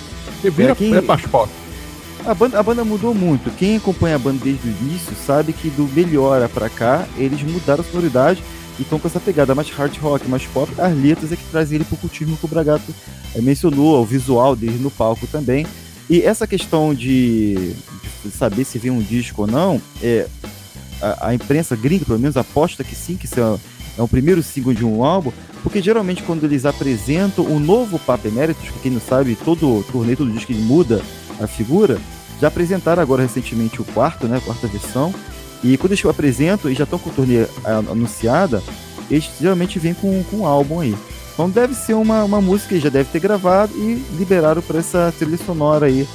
Vira, é, quem... é mais pop. A banda, a banda mudou muito. Quem acompanha a banda desde o início sabe que do Melhora pra cá, eles mudaram a sonoridade e estão com essa pegada mais hard rock, mais pop. As letras é que traz ele pro cultismo que o Bragato é, mencionou, o visual dele no palco também. E essa questão de, de saber se vem um disco ou não, é, a, a, imprensa gringa, pelo menos, aposta que sim, que isso é, é um primeiro single de um álbum, porque geralmente quando eles apresentam o novo Papa Emeritus, que quem não sabe, todo turnê, todo disco ele muda a figura, já apresentaram agora recentemente o quarto, né, a quarta versão, e quando eles apresentam e já estão com turnê anunciada, eles geralmente vêm com, com um álbum aí. Então deve ser uma, uma música que já deve ter gravado e liberaram para essa trilha sonora aí,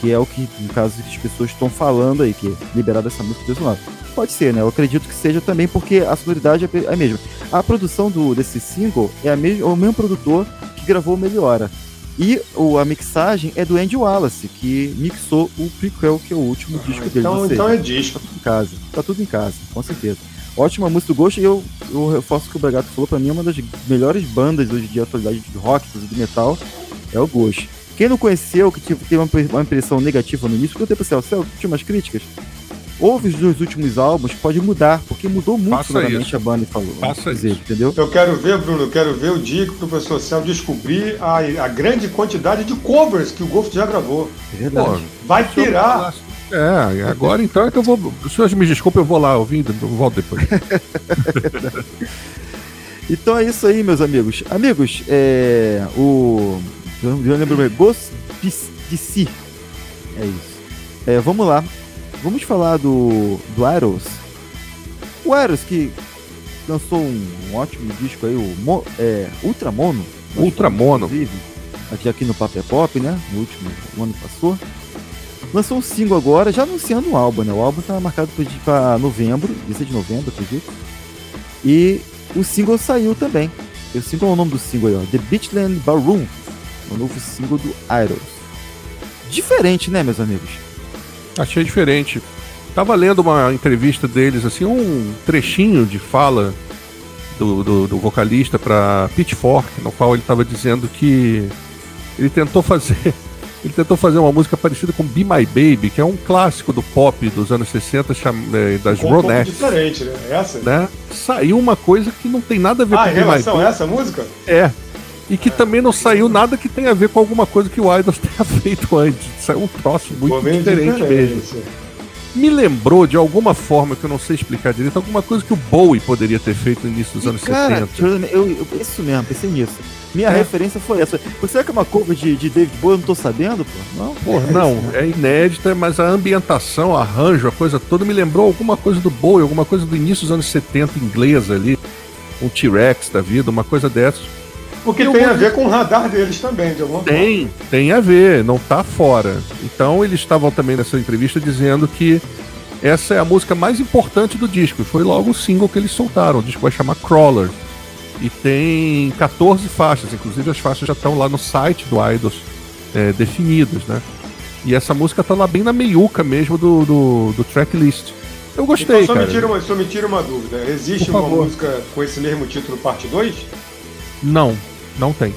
que é o que, no caso, as pessoas estão falando aí, que liberaram essa música trilha sonora. Pode ser, né? Eu acredito que seja também porque a sonoridade é a mesma. A produção do, desse single é, a mesma, é o mesmo produtor que gravou Melhora. E o, a mixagem é do Andy Wallace, que mixou o prequel, que é o último disco dele. Então, então é disco. Tá tudo em casa. Tá tudo em casa, com certeza. Ótima música do Ghost e eu, eu reforço que o Bragato falou pra mim, é uma das melhores bandas hoje de atualidade de rock, de metal, é o Ghost. Quem não conheceu, que teve uma, uma impressão negativa no início, porque eu tenho pro céu, tinha umas críticas. Ouve os últimos álbuns, pode mudar, porque mudou muito sonoramente a banda e falou. Faça dizer, isso. entendeu? Eu quero ver, Bruno, eu quero ver o dia que o professor Céu descobrir a, a grande quantidade de covers que o Ghost já gravou. É verdade. Pô, vai pirar. É, agora então é que eu vou. Os senhores me desculpem, eu vou lá ouvindo, eu volto depois. então é isso aí, meus amigos. Amigos, é. O. Eu lembro bem, Ghost DC. É isso. É, vamos lá. Vamos falar do. do Aeros. O Aeros que lançou um, um ótimo disco aí, o Mo, é, Ultramono. Ultramono. Aqui, aqui no Paper Pop, né? No último no ano passou. Lançou um single agora, já anunciando um álbum, né? O álbum tá marcado para novembro, isso é de novembro, acredito. E o single saiu também. O single é o nome do single aí, ó. The Beachland Ballroom. O novo single do Idols. Diferente, né, meus amigos? Achei diferente. Tava lendo uma entrevista deles, assim, um trechinho de fala do, do, do vocalista para Pitchfork, no qual ele estava dizendo que ele tentou fazer Ele tentou fazer uma música parecida com Be My Baby, que é um clássico do pop dos anos 60, cham... é, das Um pouco Ronettes. diferente, né? Essa? Né? Saiu uma coisa que não tem nada a ver Ah, com Be My relação a Baby. essa música? É. E que também não saiu nada que tenha a ver com alguma coisa que o Idols tenha feito antes. Saiu um troço muito bem diferente mesmo. Me lembrou, de alguma forma que eu não sei explicar direito, alguma coisa que o Bowie poderia ter feito no início dos E, anos cara, 70. eu, eu, isso mesmo, pensei nisso. Minha É. referência foi essa. Porque será que é uma cover de, de David Bowie? Eu não tô sabendo, pô. Não, Porra, não, é inédita, mas a ambientação, o arranjo, a coisa toda me lembrou alguma coisa do Bowie, alguma coisa do início dos anos 70 inglesa ali. Um T-Rex da vida, uma coisa dessas. Porque Eu tem vou- a ver com o radar deles também, de alguma forma. Tem, tem a ver, não tá fora. Então eles estavam também nessa entrevista dizendo que essa é a música mais importante do disco. e Foi logo o single que eles soltaram. O disco vai chamar Crawler. E tem 14 faixas, inclusive as faixas já estão lá no site do Idols é, definidas, né? E essa música tá lá bem na meiuca mesmo do, do, do tracklist. Eu gostei, Então só cara. me, tira uma, só me tira uma dúvida. Existe uma música com esse mesmo título, parte 2? Não, não tem.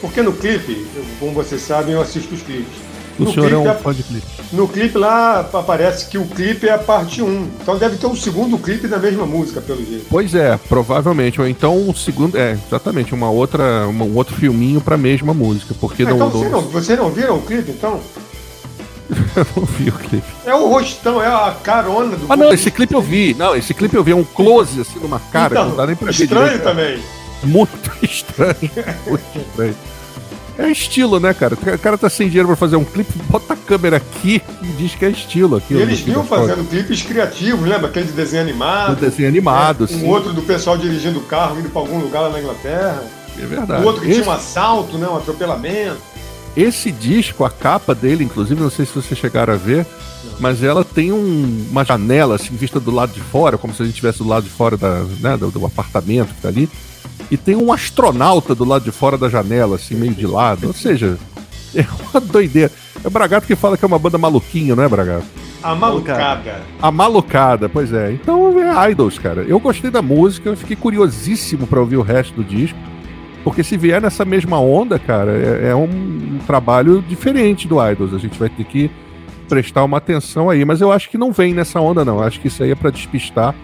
Porque no clipe, como vocês sabem, eu assisto os clipes. O No senhor é clipe, um a- fã de clipe. No clipe lá aparece que o clipe é a parte 1. Então deve ter um segundo clipe da mesma música, pelo jeito. Pois é, provavelmente. Ou então um segundo. É, exatamente, uma outra, uma- um outro filminho pra mesma música. Porque Ah, não, então não, vocês não, vocês não viram o clipe, então? eu não vi o clipe. É o rostão, é a carona do Ah, não, esse clipe eu vi. Não, esse clipe eu vi. É um close assim numa cara que não dá nem pra ver. Estranho direito. também. Muito estranho. Muito estranho. É estilo, né, cara? O cara tá sem dinheiro pra fazer um clipe, bota a câmera aqui e diz que é estilo E aquilo. eles vinham fazendo clipes criativos, lembra? Aquele de desenho animado. Do desenho animado, um sim. outro do pessoal dirigindo o carro, indo pra algum lugar lá na Inglaterra. É verdade. O outro que esse, tinha um assalto, né? Um atropelamento. Esse disco, a capa dele, inclusive, não sei se vocês chegaram a ver, mas ela tem um- uma janela assim vista do lado de fora, como se a gente estivesse do lado de fora da, né, do, do apartamento que tá ali. E tem um astronauta do lado de fora da janela, assim, meio de lado. Ou seja, é uma doideira. É o Bragato que fala que é uma banda maluquinha, não é, Bragato? A malucada. A malucada, pois é. Então é Idols, cara. Eu gostei da música, eu fiquei curiosíssimo pra ouvir o resto do disco. Porque se vier nessa mesma onda, cara, é, é um, trabalho diferente do Idols. A gente vai ter que prestar uma atenção aí. Mas eu acho que não vem nessa onda, não. Eu acho que isso aí é pra despistar.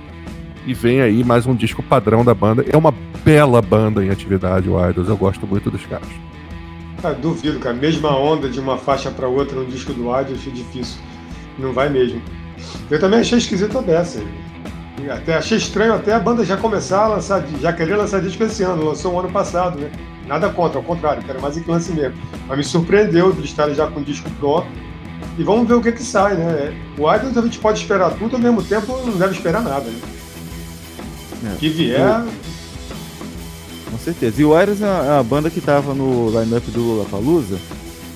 E vem aí mais um disco padrão da banda. É uma bela banda em atividade, o Idols. Eu gosto muito dos caras. Ah, duvido, cara. Mesma onda de uma faixa pra outra no disco do eu achei difícil. Não vai mesmo. Eu também achei esquisito a dessa. E até achei estranho até a banda já começar a lançar, já querer lançar disco esse ano, lançou o ano passado, né? Nada contra, ao contrário, quero mais que lance mesmo. Mas me surpreendeu de estarem já com o disco pronto. E vamos ver o que que sai, né? O Idols a gente pode esperar tudo, ao mesmo tempo não deve esperar nada, né? É. O que vier, Com certeza. E o Iris é a, é banda que tava no line-up do Lollapalooza.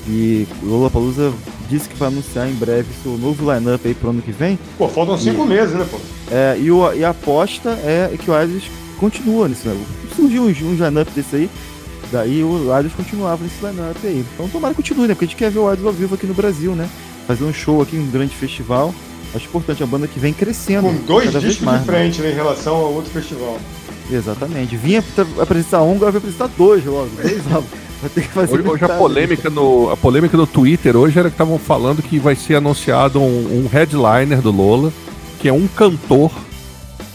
E o Lollapalooza disse que vai anunciar em breve seu novo line-up aí pro ano que vem. pô, faltam cinco meses, né, pô? É, e, o- e a aposta é que o Iris continua nesse line Surgiu um, um line-up desse aí. Daí o Iris continuava nesse line-up aí. Então tomara que continue, né? Porque a gente quer ver o Iris ao vivo aqui no Brasil, né? Fazer um show aqui, um grande festival. Acho importante, a banda que vem crescendo. Com dois discos mais, de né? frente, né, em relação ao outro festival. Exatamente. Vinha apresentar um, agora vai apresentar dois logo. Dois álbuns. Vai ter que fazer Hoje, hoje a polêmica no a polêmica no Twitter hoje era que estavam falando que vai ser anunciado um, um headliner do Lola, que é um cantor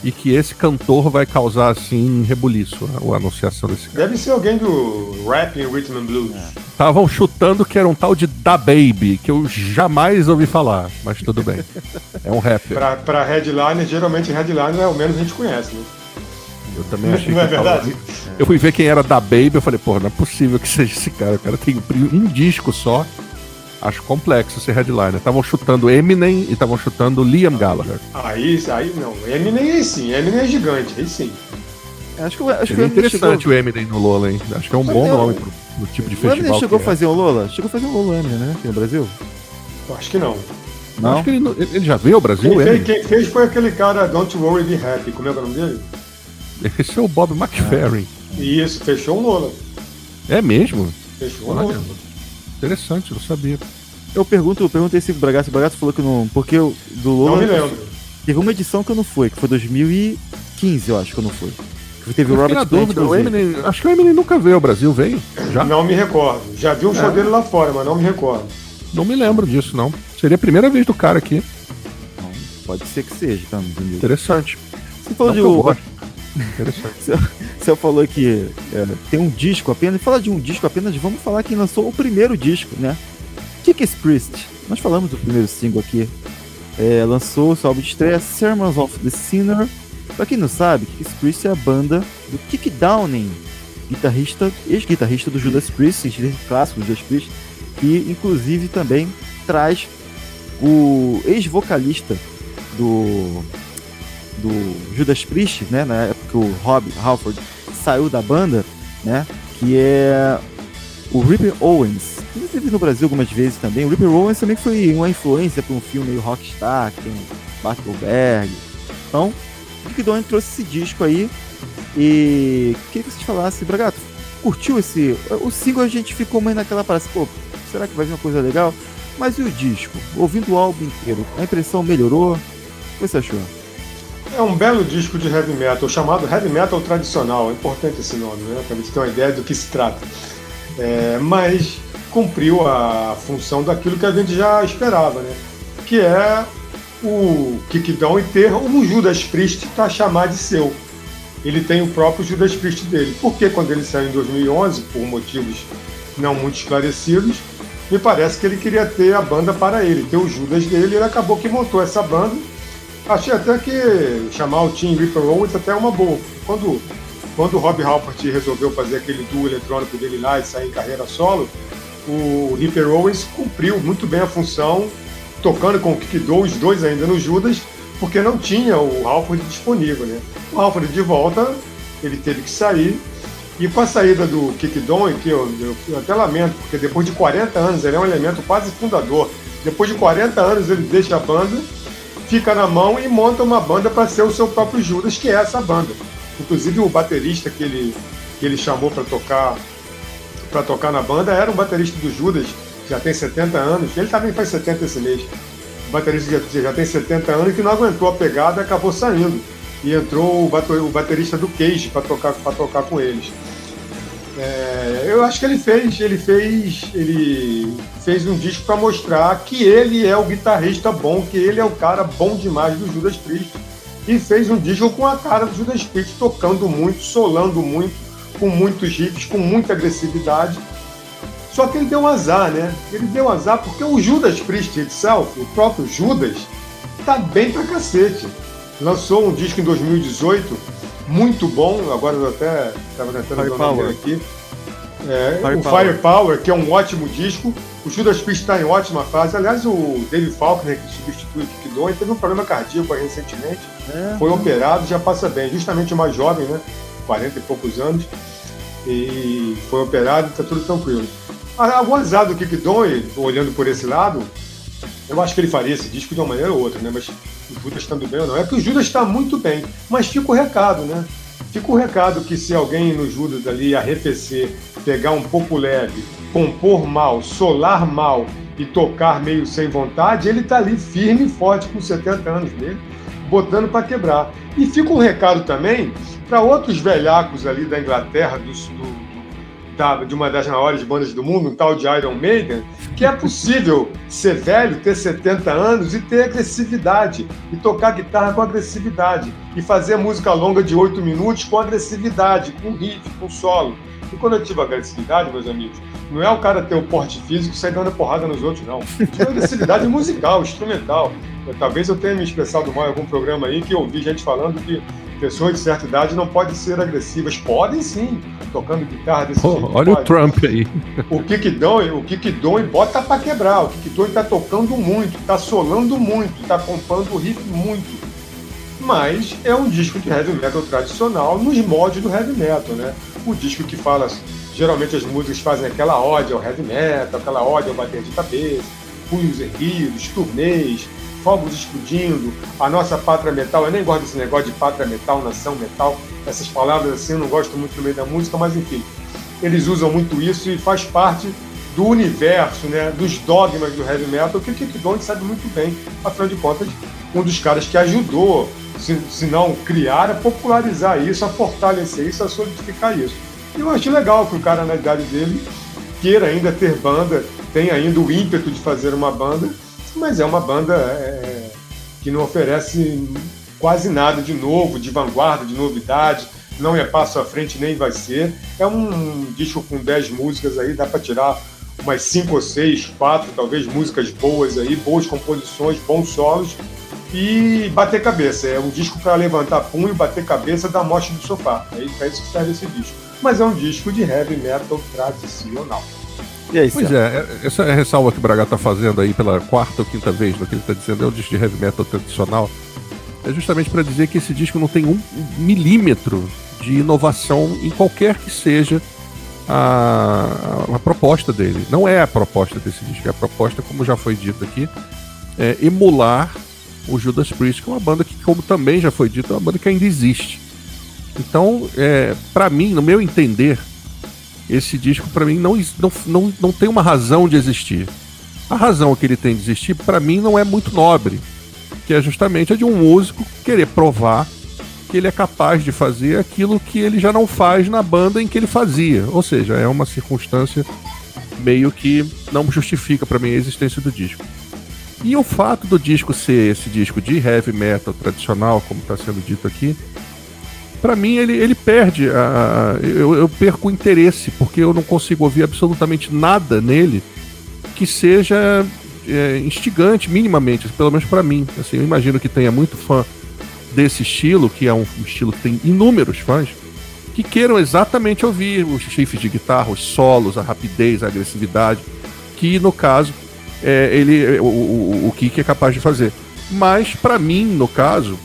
e que esse cantor vai causar assim rebuliço a, a anunciação desse cara. Deve ser alguém do rap em rhythm and blues. Estavam chutando que era um tal de Da Baby, que eu jamais ouvi falar, mas tudo bem. É um rapper. Pra, pra headliner, geralmente headliner é o menos a gente conhece, né? Eu também achei Não é que eu tava- verdade? Eu fui ver quem era Da Baby, eu falei, porra, não é possível que seja esse cara. O cara tem um disco só. Acho complexo ser headliner. Estavam chutando Eminem e estavam chutando Liam Gallagher. Aí, aí não. Eminem aí sim, Eminem é gigante, aí sim. Acho que, o- acho que o Eminem interessante chegou, o Eminem no Lola, hein? Acho que é um bom eu- nome pro, pro tipo de o Eminem festival. chegou a é. fazer um Lola? Chegou a fazer um Lola o Eminem, né? Aqui no Brasil? Eu acho que não. Não? Acho que ele, não- ele já veio ao Brasil, Quem fez, Eminem? quem fez foi aquele cara Don't Worry Be Happy, como é é o nome dele? Esse é o Bob McFerrin. E isso, fechou um Lola. É mesmo? Fechou Olha, Lola. interessante, não sabia. Eu pergunto, eu perguntei se o Bragato, o Bragato falou que não. Porque o do Não Lola. me lembro. Teve uma edição que eu não fui, que foi 2015, eu acho que eu não fui. Que teve o Eu fiquei Robert dúvida, o. Eminem, acho que o Eminem nunca veio ao Brasil, veio? Já? Não me recordo. Já vi um show É. dele lá fora, mas não me recordo. Não me lembro disso, não. Seria a primeira vez do cara aqui. Não, pode ser que seja, tá? Entendeu? Interessante. Você falou Não de. eu Você falou que é, tem um disco apenas. Falar de um disco apenas, vamos falar quem lançou o primeiro disco, né? Kicks Priest. Nós falamos do primeiro single aqui. É, lançou seu álbum de estreia Sermons of the Sinner. Pra quem não sabe, Kicks Priest é a banda do Kick Downing, guitarrista, ex-guitarrista do Judas Priest, clássico do Judas Priest, que inclusive também traz o ex-vocalista do do Judas Priest, né, na época que o Rob Halford saiu da banda, né, que é o Ripper Owens. já teve no Brasil algumas vezes também. O Ripper Owens também foi uma influência para um filme meio rockstar, que tem Goldberg. Então, o Kick Down trouxe esse disco aí e queria que vocês falassem, Bragato, curtiu esse... O single a gente ficou meio naquela parada, pô, será que vai vir uma coisa legal? Mas e o disco? Ouvindo o álbum inteiro, a impressão melhorou? O que você achou? É um belo disco de heavy metal, chamado heavy metal tradicional. É importante esse nome, né? Para gente ter uma ideia do que se trata. É, mas cumpriu a função daquilo que a gente já esperava, né? Que é o Kickdown e ter um Judas Priest para chamar de seu. Ele tem o próprio Judas Priest dele. Porque quando ele saiu em 2011, por motivos não muito esclarecidos, me parece que ele queria ter a banda para ele, ter o Judas dele. Ele acabou que montou essa banda Achei até que chamar o Team Reaper Owens até é uma boa. Quando, quando o Rob Halpert resolveu fazer aquele duo eletrônico dele lá e sair em carreira solo, o Reaper Owens cumpriu muito bem a função, tocando com o Kick Doe, os dois ainda no Judas, porque não tinha o Halford disponível. Né? O Halford de volta, ele teve que sair. E com a saída do Kick Doe, que eu, eu até lamento, porque depois de 40 anos ele é um elemento quase fundador. Depois de 40 anos ele deixa a banda fica na mão e monta uma banda para ser o seu próprio Judas, que é essa banda. Inclusive o baterista que ele, que ele chamou para tocar para tocar na banda era um baterista do Judas, já tem 70 anos, ele também faz 70 esse mês. O baterista já, já tem 70 anos que não aguentou a pegada e acabou saindo. E entrou o, bater, o baterista do Cage para tocar, tocar com eles. É, eu acho que ele fez, ele fez, ele fez um disco para mostrar que ele é o guitarrista bom, que ele é o cara bom demais do Judas Priest. E fez um disco com a cara do Judas Priest, tocando muito, solando muito, com muitos riffs, com muita agressividade. Só que ele deu um azar, né? Ele deu um azar porque o Judas Priest itself, o próprio Judas, tá bem pra cacete. Lançou um disco em 2018 muito bom, agora eu até estava tentando ver o nome dele aqui. É, o Firepower, que é um ótimo disco. O Judas Priest está em ótima fase. Aliás, o David Faulkner, que substitui o Kick Doe, teve um problema cardíaco aí recentemente. É. Foi operado, já passa bem. Justamente o mais jovem, né? 40 e poucos anos. E foi operado, está tudo tranquilo. O azar do Kick Doe, olhando por esse lado, eu acho que ele faria esse disco de uma maneira ou outra, né? Mas o Judas estando bem ou não. É que o Judas está muito bem, mas fica o recado, né? Fica o recado que se alguém no Judas ali arrefecer, pegar um pouco leve, compor mal, solar mal e tocar meio sem vontade, ele tá ali firme e forte com 70 anos dele, botando para quebrar. E fica um recado também para outros velhacos ali da Inglaterra, do, do da, de uma das maiores bandas do mundo, um tal de Iron Maiden, que é possível ser velho, ter 70 anos e ter agressividade, e tocar guitarra com agressividade, e fazer música longa de 8 minutos com agressividade, com riff, com solo. E quando eu digo agressividade, meus amigos, não é o cara ter o porte físico e sair dando porrada nos outros, não. É agressividade musical, instrumental. Talvez eu tenha me expressado mal em algum programa aí que eu ouvi gente falando que pessoas de certa idade não podem ser agressivas. Podem sim, tocando guitarra desse jeito. olha o pode. Trump aí. O Kickdown, o Kickdown bota pra quebrar. O Kickdown tá tocando muito, tá solando muito, tá compondo o riff muito. Mas é um disco de heavy metal tradicional nos moldes do heavy metal, né? O disco que fala, geralmente as músicas fazem aquela ode ao heavy metal, aquela ode ao bater de cabeça, punhos erguidos, turnês, fogos explodindo, a nossa pátria metal. Eu nem gosto desse negócio de pátria metal, nação metal, essas palavras assim eu não gosto muito no meio da música, mas enfim, eles usam muito isso e faz parte do universo, né, dos dogmas do heavy metal, que o Kick Down sabe muito bem, afinal de contas, um dos caras que ajudou, se, se não criar, a popularizar isso, a fortalecer isso, a solidificar isso. E eu acho legal que o cara na idade dele queira ainda ter banda, tem ainda o ímpeto de fazer uma banda, mas é uma banda é, que não oferece quase nada de novo, de vanguarda, de novidade, não é passo à frente nem vai ser. É um disco com 10 músicas aí, dá para tirar umas 5 ou 6, 4, talvez músicas boas aí, boas composições, bons solos e bater cabeça. É um disco para levantar punho, bater cabeça da morte do sofá. É isso que serve esse disco. Mas é um disco de heavy metal tradicional. E aí, pois é, é, essa é ressalva que o Braga está fazendo aí pela quarta ou quinta vez, no que ele está dizendo, é um disco de heavy metal tradicional. É justamente para dizer que esse disco não tem um milímetro de inovação em qualquer que seja a, a, a, proposta dele. Não é a proposta desse disco, é a proposta, como já foi dito aqui, é emular o Judas Priest, que é uma banda que, como também já foi dito, é uma banda que ainda existe. Então, é, para mim, no meu entender, esse disco para mim não, não, não, não tem uma razão de existir. A razão que ele tem de existir, para mim, não é muito nobre, que é justamente a de um músico querer provar que ele é capaz de fazer aquilo que ele já não faz na banda em que ele fazia. Ou seja, é uma circunstância meio que não justifica para mim a existência do disco. E o fato do disco ser esse disco de heavy metal tradicional, como está sendo dito aqui, para mim ele, ele perde, a, eu, eu perco o interesse, porque eu não consigo ouvir absolutamente nada nele que seja é, instigante, minimamente, pelo menos para mim. Assim, eu imagino que tenha muito fã desse estilo, que é um estilo que tem inúmeros fãs, que queiram exatamente ouvir os chifres de guitarra, os solos, a rapidez, a agressividade, que no caso é, ele, o, o, o Kik é capaz de fazer. Mas para mim, no caso,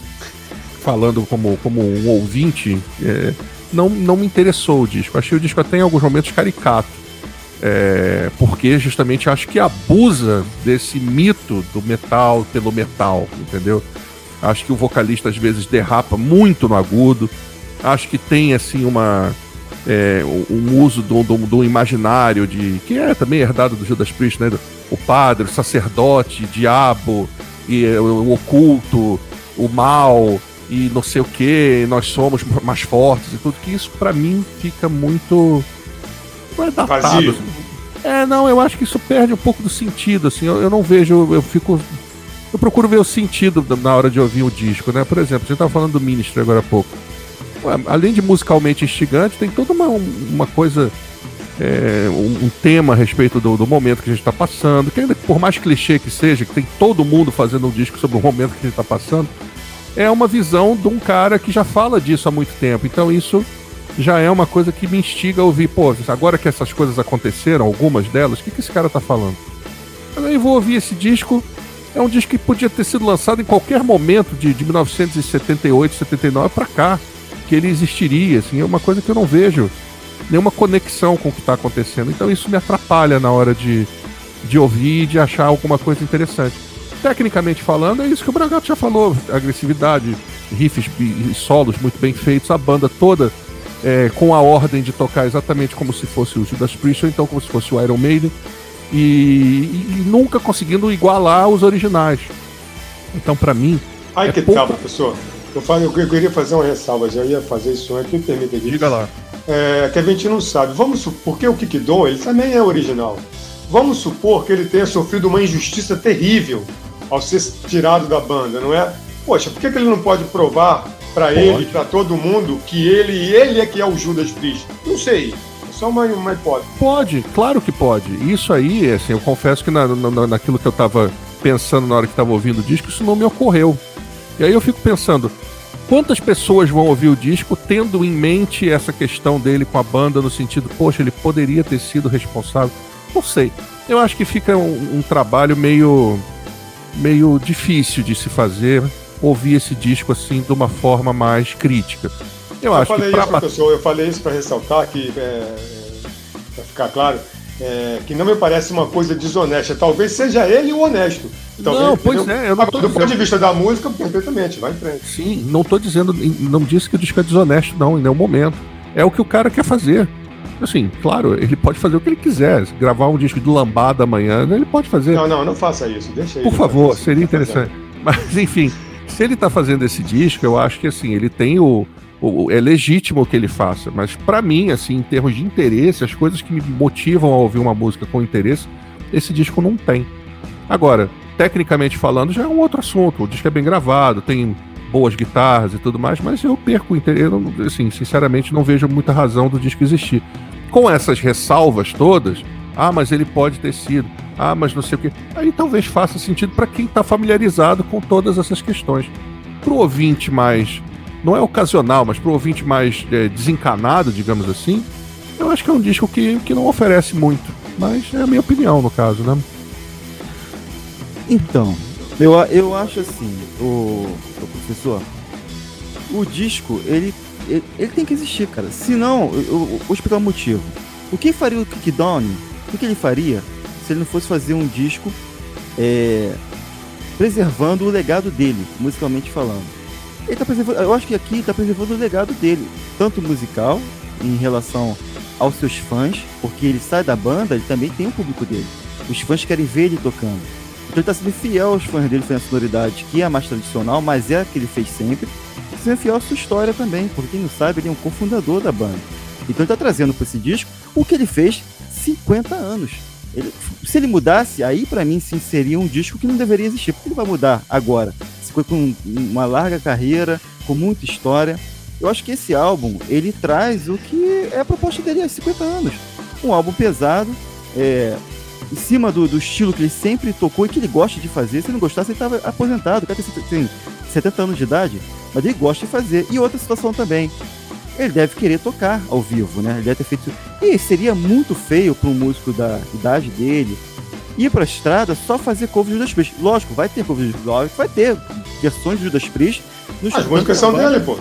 falando como, como um ouvinte, é, não, não me interessou o disco. Achei o disco até em alguns momentos caricato. É, porque justamente acho que abusa desse mito do metal pelo metal, entendeu? Acho que o vocalista às vezes derrapa muito no agudo. Acho que tem assim uma é, um uso do, do, do, imaginário de que é também herdado do Judas Priest, né? O padre, o sacerdote, o diabo e o oculto, o mal e não sei o que, nós somos mais fortes e tudo, que isso para mim fica muito. Não é datado. Assim. É, não, eu acho que isso perde um pouco do sentido, assim, eu, eu não vejo, eu fico. Eu procuro ver o sentido na hora de ouvir o disco, né? Por exemplo, a gente tava falando do Ministry agora há pouco. Além de musicalmente instigante, tem toda uma, uma coisa é, um, um, tema a respeito do, do, momento que a gente está passando, que ainda por mais clichê que seja, que tem todo mundo fazendo um disco sobre o momento que a gente está passando, é uma visão de um cara que já fala disso há muito tempo. Então isso já é uma coisa que me instiga a ouvir, pô, agora que essas coisas aconteceram, algumas delas, o que, que esse cara tá falando? Aí vou ouvir esse disco. É um disco que podia ter sido lançado em qualquer momento de, de 1978, 79 para cá, que ele existiria, assim, é uma coisa que eu não vejo nenhuma conexão com o que está acontecendo. Então isso me atrapalha na hora de, de ouvir e de achar alguma coisa interessante. Tecnicamente falando, é isso que o Bragato já falou: agressividade, riffs e solos muito bem feitos, a banda toda é, com a ordem de tocar exatamente como se fosse o Judas Priest ou então como se fosse o Iron Maiden e, e, e nunca conseguindo igualar os originais. Então, para mim. Ai, é que pouco... tal, professor? Eu, falei, eu queria fazer uma ressalva, já ia fazer isso antes, me permita aqui. Diga lá. É, que a gente não sabe. Vamos supor, porque o Kikidon, ele também é original. Vamos supor que ele tenha sofrido uma injustiça terrível ao ser tirado da banda, não é? Poxa, por que, que ele não pode provar para ele, para todo mundo, que ele ele é que é o Judas Priest? Não sei. É só uma, uma hipótese. Pode, claro que pode. Isso aí, assim, eu confesso que na, na, naquilo que eu estava pensando na hora que estava ouvindo o disco, isso não me ocorreu. E aí eu fico pensando, quantas pessoas vão ouvir o disco tendo em mente essa questão dele com a banda no sentido, poxa, ele poderia ter sido responsável? Não sei. Eu acho que fica um, um trabalho meio meio difícil de se fazer ouvir esse disco assim de uma forma mais crítica. Eu, eu acho falei que pra... isso, professor, eu falei isso para ressaltar que, é, é para ficar claro, é, que não me parece uma coisa desonesta. Talvez seja ele o honesto. Talvez, não, pois é, eu não tô Do dizendo... ponto de vista da música, perfeitamente, vai em frente. Sim, não estou dizendo, não disse que o disco é desonesto, não, em nenhum momento. É o que o cara quer fazer. Assim, claro, ele pode fazer o que ele quiser. Gravar um disco de lambada amanhã, ele pode fazer. Não, não, não faça isso. Deixa ele. Por favor, seria interessante. Mas, enfim, se ele está fazendo esse disco, eu acho que assim, ele tem o, o é legítimo que ele faça, mas para mim, assim, em termos de interesse, as coisas que me motivam a ouvir uma música com interesse esse disco não tem. Agora, tecnicamente falando, já é um outro assunto. O disco é bem gravado, tem boas guitarras e tudo mais, mas eu perco o interesse. Assim, sinceramente, não vejo muita razão do disco existir. Com essas ressalvas todas, ah, mas ele pode ter sido. Ah, mas não sei o quê. Aí talvez faça sentido para quem está familiarizado com todas essas questões. Para o ouvinte mais. Não é ocasional, mas para o ouvinte mais é, desencanado, digamos assim, eu acho que é um disco que, que não oferece muito. Mas é a minha opinião, no caso, né? Então, eu, eu acho assim, o, o professor, o disco, ele, ele, ele, tem que existir, cara. Senão, eu, eu vou explicar o motivo. O que faria o Kickdown? O que ele faria se ele não fosse fazer um disco é, preservando o legado dele, musicalmente falando? Ele tá preservando, eu acho que aqui está preservando o legado dele, tanto musical, em relação aos seus fãs, porque ele sai da banda, ele também tem um público dele. Os fãs querem ver ele tocando. Ele está sendo fiel aos fãs dele, fazendo a sonoridade que é a mais tradicional, mas é a que ele fez sempre. E sendo fiel à sua história também, porque quem não sabe, ele é um cofundador da banda. Então ele está trazendo para esse disco o que ele fez 50 anos. Ele, se ele mudasse, aí para mim sim seria um disco que não deveria existir. Porque ele vai mudar agora? Com uma larga carreira, com muita história. Eu acho que esse álbum, ele traz o que é a proposta dele há 50 anos. Um álbum pesado, é, em cima do, do, estilo que ele sempre tocou e que ele gosta de fazer. Se ele não gostasse, ele estava aposentado. O cara tem 70 anos de idade, mas ele gosta de fazer. E outra situação também ele deve querer tocar ao vivo, né? Ele deve ter feito. E seria muito feio para um músico da idade dele ir para a estrada só fazer cover de Judas Priest. Lógico, vai ter cover de Judas Priest, vai ter versões de Judas Priest. Nos As músicas são banda, dele, pô.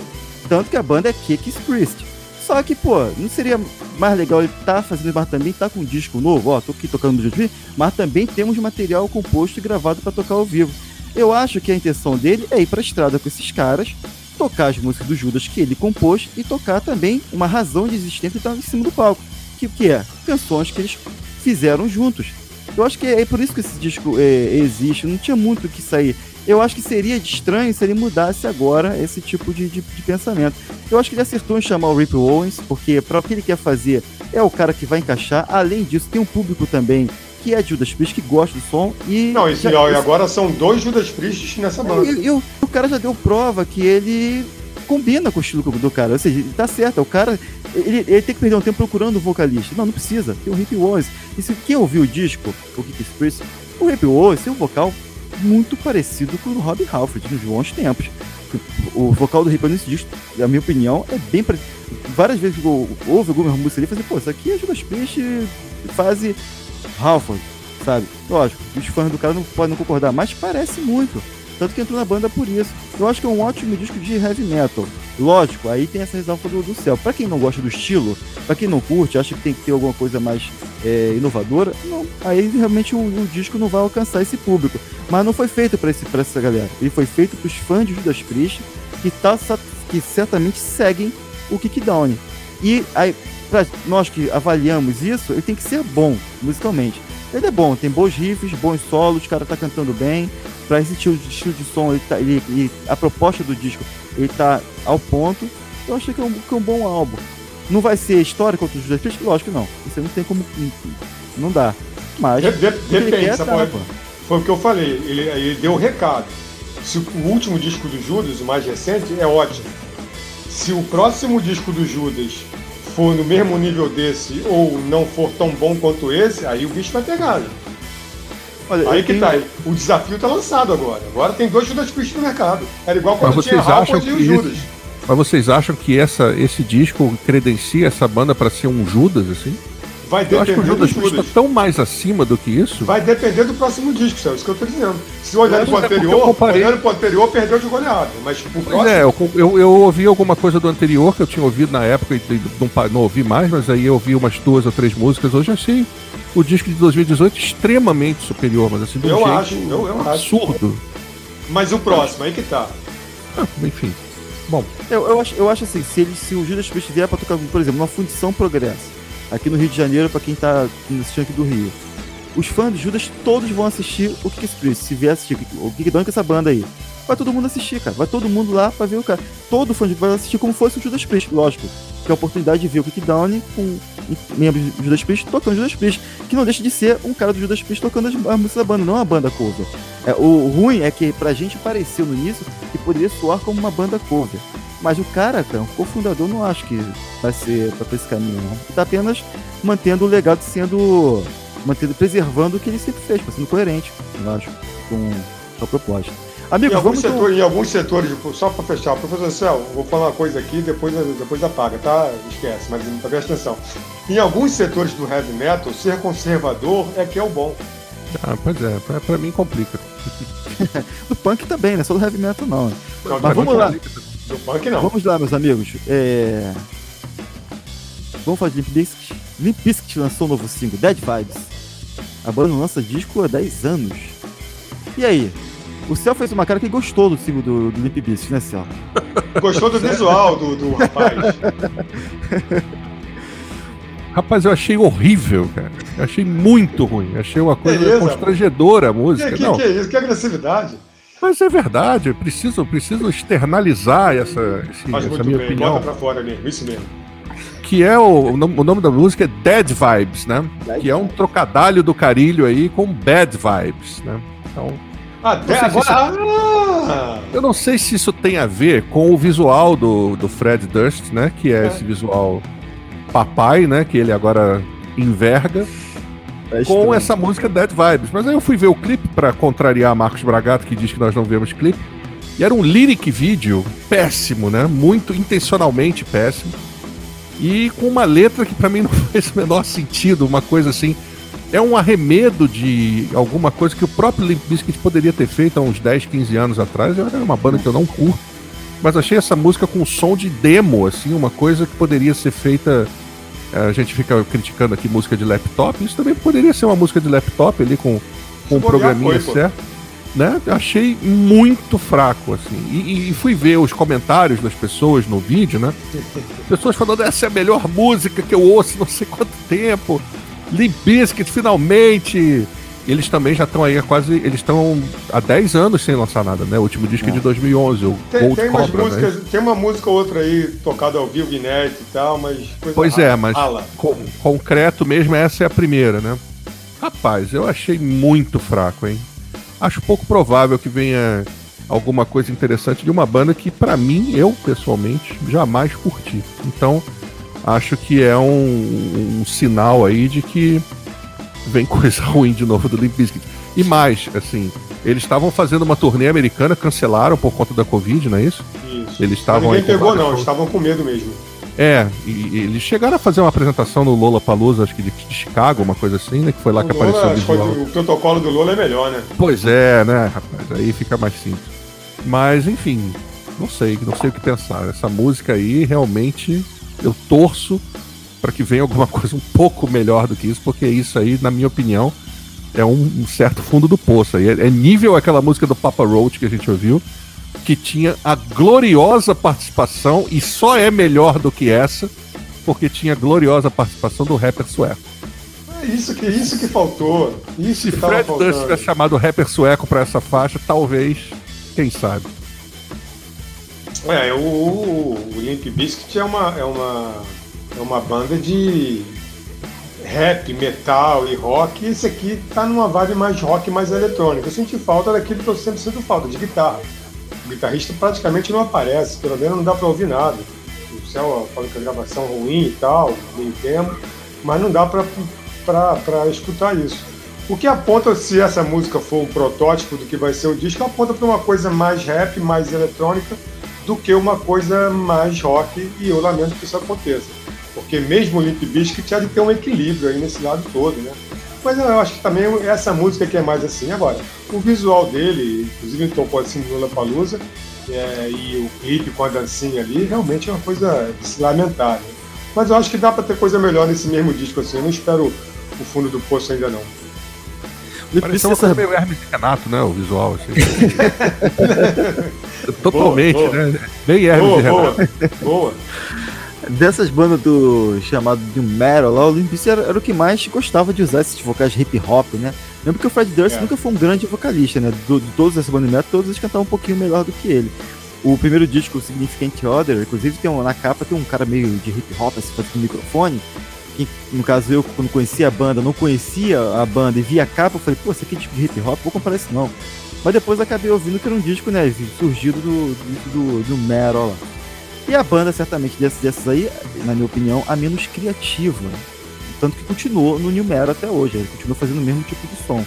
Tanto que a banda é Kick Priest. Só que, pô, não seria mais legal ele tá fazendo, mas também tá com um disco novo, ó, tô aqui tocando no Priest, mas também temos material composto e gravado para tocar ao vivo. Eu acho que a intenção dele é ir para a estrada com esses caras, tocar as músicas do Judas que ele compôs e tocar também uma razão de existência estar em cima do palco, que, que é canções que eles fizeram juntos. Eu acho que é, por isso que esse disco é, existe, não tinha muito o que sair. Eu acho que seria estranho se ele mudasse agora esse tipo de, de, de pensamento. Eu acho que ele acertou em chamar o Rip Owens, porque para o que ele quer fazer é o cara que vai encaixar. Além disso, tem um público também que é Judas Priest, que gosta do som. E não, esse, já, e agora são dois Judas Priest nessa banda. E, e, o, o cara já deu prova que ele combina com o estilo do cara. Ou seja, ele tá certo, o cara. Ele, ele tem que perder um tempo procurando o um vocalista. Não, não precisa. Tem o Rip Owens. E se quem ouviu o disco, o Kick Priest, o Rip Owens tem um vocal muito parecido com o Rob Halford nos bons tempos. O vocal do Rip nesse disco, na minha opinião, é bem parecido. Várias vezes eu ouvo alguma música ali e falei, pô, isso aqui é Judas Priest fase Halford, sabe? Lógico, os fãs do cara não podem concordar, mas parece muito. Tanto que entrou na banda por isso. Eu acho que é um ótimo disco de heavy metal. Lógico, aí tem essa ressalva do, do céu. Pra quem não gosta do estilo, pra quem não curte, acha que tem que ter alguma coisa mais é, inovadora, não, aí realmente o, o, disco não vai alcançar esse público. Mas não foi feito para essa galera. Ele foi feito pros fãs de Judas Priest, que, tá, que certamente seguem o Kickdown. E aí, pra nós que avaliamos isso, ele tem que ser bom musicalmente. Ele é bom, tem bons riffs, bons solos, o cara tá cantando bem. Pra esse estilo de, estilo de som, ele tá, ele, ele, a proposta do disco, ele tá ao ponto. Eu achei que é um, que é um bom álbum. Não vai ser histórico contra os Judas Priest? Lógico que não. Isso não tem como. Não dá. Mas. De, de, depende, quer, tá, Foi o que eu falei. Ele, ele deu o recado. Se o último disco do Judas, o mais recente, é ótimo. Se o próximo disco do Judas for no mesmo nível desse ou não for tão bom quanto esse, aí o bicho vai pegar. Né? Olha, aí que tenho... tá. O desafio tá lançado agora. Agora tem dois Judas Priest no mercado. Era igual quando Mas tinha Halford e o Judas. Mas vocês acham que essa, esse disco credencia essa banda para ser um Judas, assim? Vai depender eu acho que o Judas Priest está tão mais acima do que isso. Vai depender do próximo disco, Céu, isso que eu tô dizendo. Se olhando pro é anterior, comparei... olhando pro anterior, perdeu de goleada. Mas o próximo. É, eu, eu, eu, ouvi alguma coisa do anterior que eu tinha ouvido na época e não, não ouvi mais, mas aí eu ouvi umas duas ou três músicas. Hoje achei o disco de 2018 extremamente superior, mas assim, de um eu jeito acho, eu, eu absurdo. Acho. Mas o próximo, aí que tá. Ah, enfim. Bom. Eu, eu, acho, eu acho assim, se, ele, se o Judas Priest vier pra tocar, por exemplo, uma fundição progresso aqui no Rio de Janeiro, para quem tá assistindo aqui do Rio. Os fãs de Judas todos vão assistir o Kick Priest, se vier assistir o Kick com essa banda aí. Vai todo mundo assistir, cara. Vai todo mundo lá pra ver o cara. Todo fã de vai assistir como fosse o Judas Priest, lógico. Que é a oportunidade de ver o Kick Down com membros do Judas Priest tocando Judas Priest, que não deixa de ser um cara do Judas Priest tocando as, a música da banda, não a banda cover. É, o ruim é que pra gente pareceu no início que poderia soar como uma banda cover. Mas o cara, cara, o cofundador, não acho que vai ser pra esse caminho, não. Ele tá apenas mantendo o legado sendo. mantendo, preservando o que ele sempre fez, sendo coerente, eu acho, com a proposta. Amigo, em, alguns setores, em alguns setores, só para fechar, professor Céu, vou falar uma coisa aqui, depois, depois apaga, tá? Esquece, mas presta atenção. Em alguns setores do heavy metal, ser conservador é que é o bom. Ah, pois é, pra, pra mim complica. do punk também, né? Só do heavy metal não. não mas vamos lá. Do punk não. Vamos lá, meus amigos. É... Vamos falar de Limp Bizkit. Limp Bizkit lançou um novo single, Dead Vibes. A banda lança disco há 10 anos. E aí, o Céu fez uma cara que gostou do single do, do Limp Bizkit, né, Céu? Gostou do visual do, do rapaz. Rapaz, eu achei horrível, cara. Eu achei muito ruim. Achei uma coisa Beleza, constrangedora a música. Que, que, Não. que é isso? Que agressividade. Mas é verdade, eu preciso, preciso externalizar essa, esse, essa minha bem. opinião. Bota pra fora mesmo, isso mesmo. Que é o, o nome da música é Dead Vibes, né? Dead que é um trocadalho do carilho aí com Bad Vibes, né? Então, Até Não sei se agora. Ah! eu não sei se isso tem a ver com o visual do, do Fred Durst, né? Que é, É. esse visual papai, né? Que ele agora enverga. É com essa música Dead Vibes. Mas aí eu fui ver o clipe pra contrariar Marcos Bragato, que diz que nós não vemos clipe. E era um lyric vídeo péssimo, né? Muito intencionalmente péssimo. E com uma letra que pra mim não fez o menor sentido, uma coisa assim. É um arremedo de alguma coisa que o próprio Limp Bizkit poderia ter feito há uns 10, 15 anos atrás. Era uma banda que eu não curto. Mas achei essa música com som de demo, assim, uma coisa que poderia ser feita. A gente fica criticando aqui música de laptop. Isso também poderia ser uma música de laptop ali com, com um programinha foi, pô. certo. Né? Achei muito fraco, assim. E, e fui ver os comentários das pessoas no vídeo, né? Pessoas falando, essa é a melhor música que eu ouço não sei quanto tempo. Limp Bizkit, finalmente! Eles também já estão aí há quase. Eles estão há 10 anos sem lançar nada, né? O último disco é de 2011, o Tem, Gold tem umas Cobra, né? músicas, tem uma música ou outra aí tocada ao vivo, inédita e tal, mas. Pois é, mas con- concreto mesmo, essa é a primeira, né? Rapaz, eu achei muito fraco, hein? Acho pouco provável que venha alguma coisa interessante de uma banda que, pra mim, eu pessoalmente, jamais curti. Então, acho que é um, um sinal aí de que vem coisa ruim de novo do Limp Bizkit. E mais, assim, eles estavam fazendo uma turnê americana, cancelaram por conta da Covid, não é isso? Isso. Eles estavam Ninguém pegou, não, estavam com medo mesmo. É, e, e eles chegaram a fazer uma apresentação no Lola Palusa, acho que de, de Chicago, uma coisa assim, né? Que foi lá que O Lola, apareceu o que visual. o protocolo do Lola é melhor, né? Pois é, né, rapaz? Aí fica mais simples. Mas, enfim, não sei, não sei o que pensar. Essa música aí, realmente, eu torço para que venha alguma coisa um pouco melhor do que isso, porque isso aí, na minha opinião, é um, certo fundo do poço. Aí é, é nível aquela música do Papa Roach que a gente ouviu, que tinha a gloriosa participação, e só é melhor do que essa, porque tinha a gloriosa participação do rapper sueco. É isso que, isso que faltou. Isso Se que Fred Durst tivesse chamado rapper sueco pra essa faixa, talvez, quem sabe. É, o, o, o Limp Bizkit é uma, é, uma, é uma banda de rap, metal e rock. E esse aqui tá numa vibe mais rock, mais eletrônica. Eu senti falta daquilo que eu sempre sinto falta, de guitarra. O guitarrista praticamente não aparece, pelo menos não dá pra ouvir nada. O céu fala que a gravação é ruim e tal, meio tempo, mas não dá pra escutar isso. O que aponta, se essa música for um protótipo do que vai ser o disco, aponta para uma coisa mais rap, mais eletrônica, do que uma coisa mais rock, e eu lamento que isso aconteça. Porque mesmo o Limp Bizkit tinha de ter um equilíbrio aí nesse lado todo, né? Mas eu acho que também essa música que é mais assim. Agora, o visual dele, inclusive ele tocou assim no Lollapalooza, é, e o clipe com a dancinha ali, realmente é uma coisa de se lamentar. né? Mas eu acho que dá para ter coisa melhor nesse mesmo disco, assim. Eu não espero o fundo do poço ainda não. Bizkit, uma coisa essa- meio Hermes Renato, né? O visual, assim. Totalmente, Boa, boa. né? Bem Hermes Boa, Renato. boa, boa. Dessas bandas do chamado de metal lá, o Limp Bizkit era, era o que mais gostava de usar esses vocais hip hop, né? Lembra que o Fred Durst É. nunca foi um grande vocalista, né? Do- de todas essas bandas de metal, todos eles cantavam um pouquinho melhor do que ele. O primeiro disco, o Significant Other, inclusive tem um, na capa tem um cara meio de hip hop assim, fazendo microfone. que, no caso eu, quando conhecia a banda, não conhecia a banda e via a capa, eu falei, pô, isso aqui é disco de hip hop, vou comprar isso não. Mas depois acabei ouvindo que era um disco, né, surgido do, do, do Metal lá. E a banda, certamente, dessas, dessas aí, na minha opinião, a menos criativa. Tanto que continuou no New Metal até hoje, ele continua fazendo o mesmo tipo de som.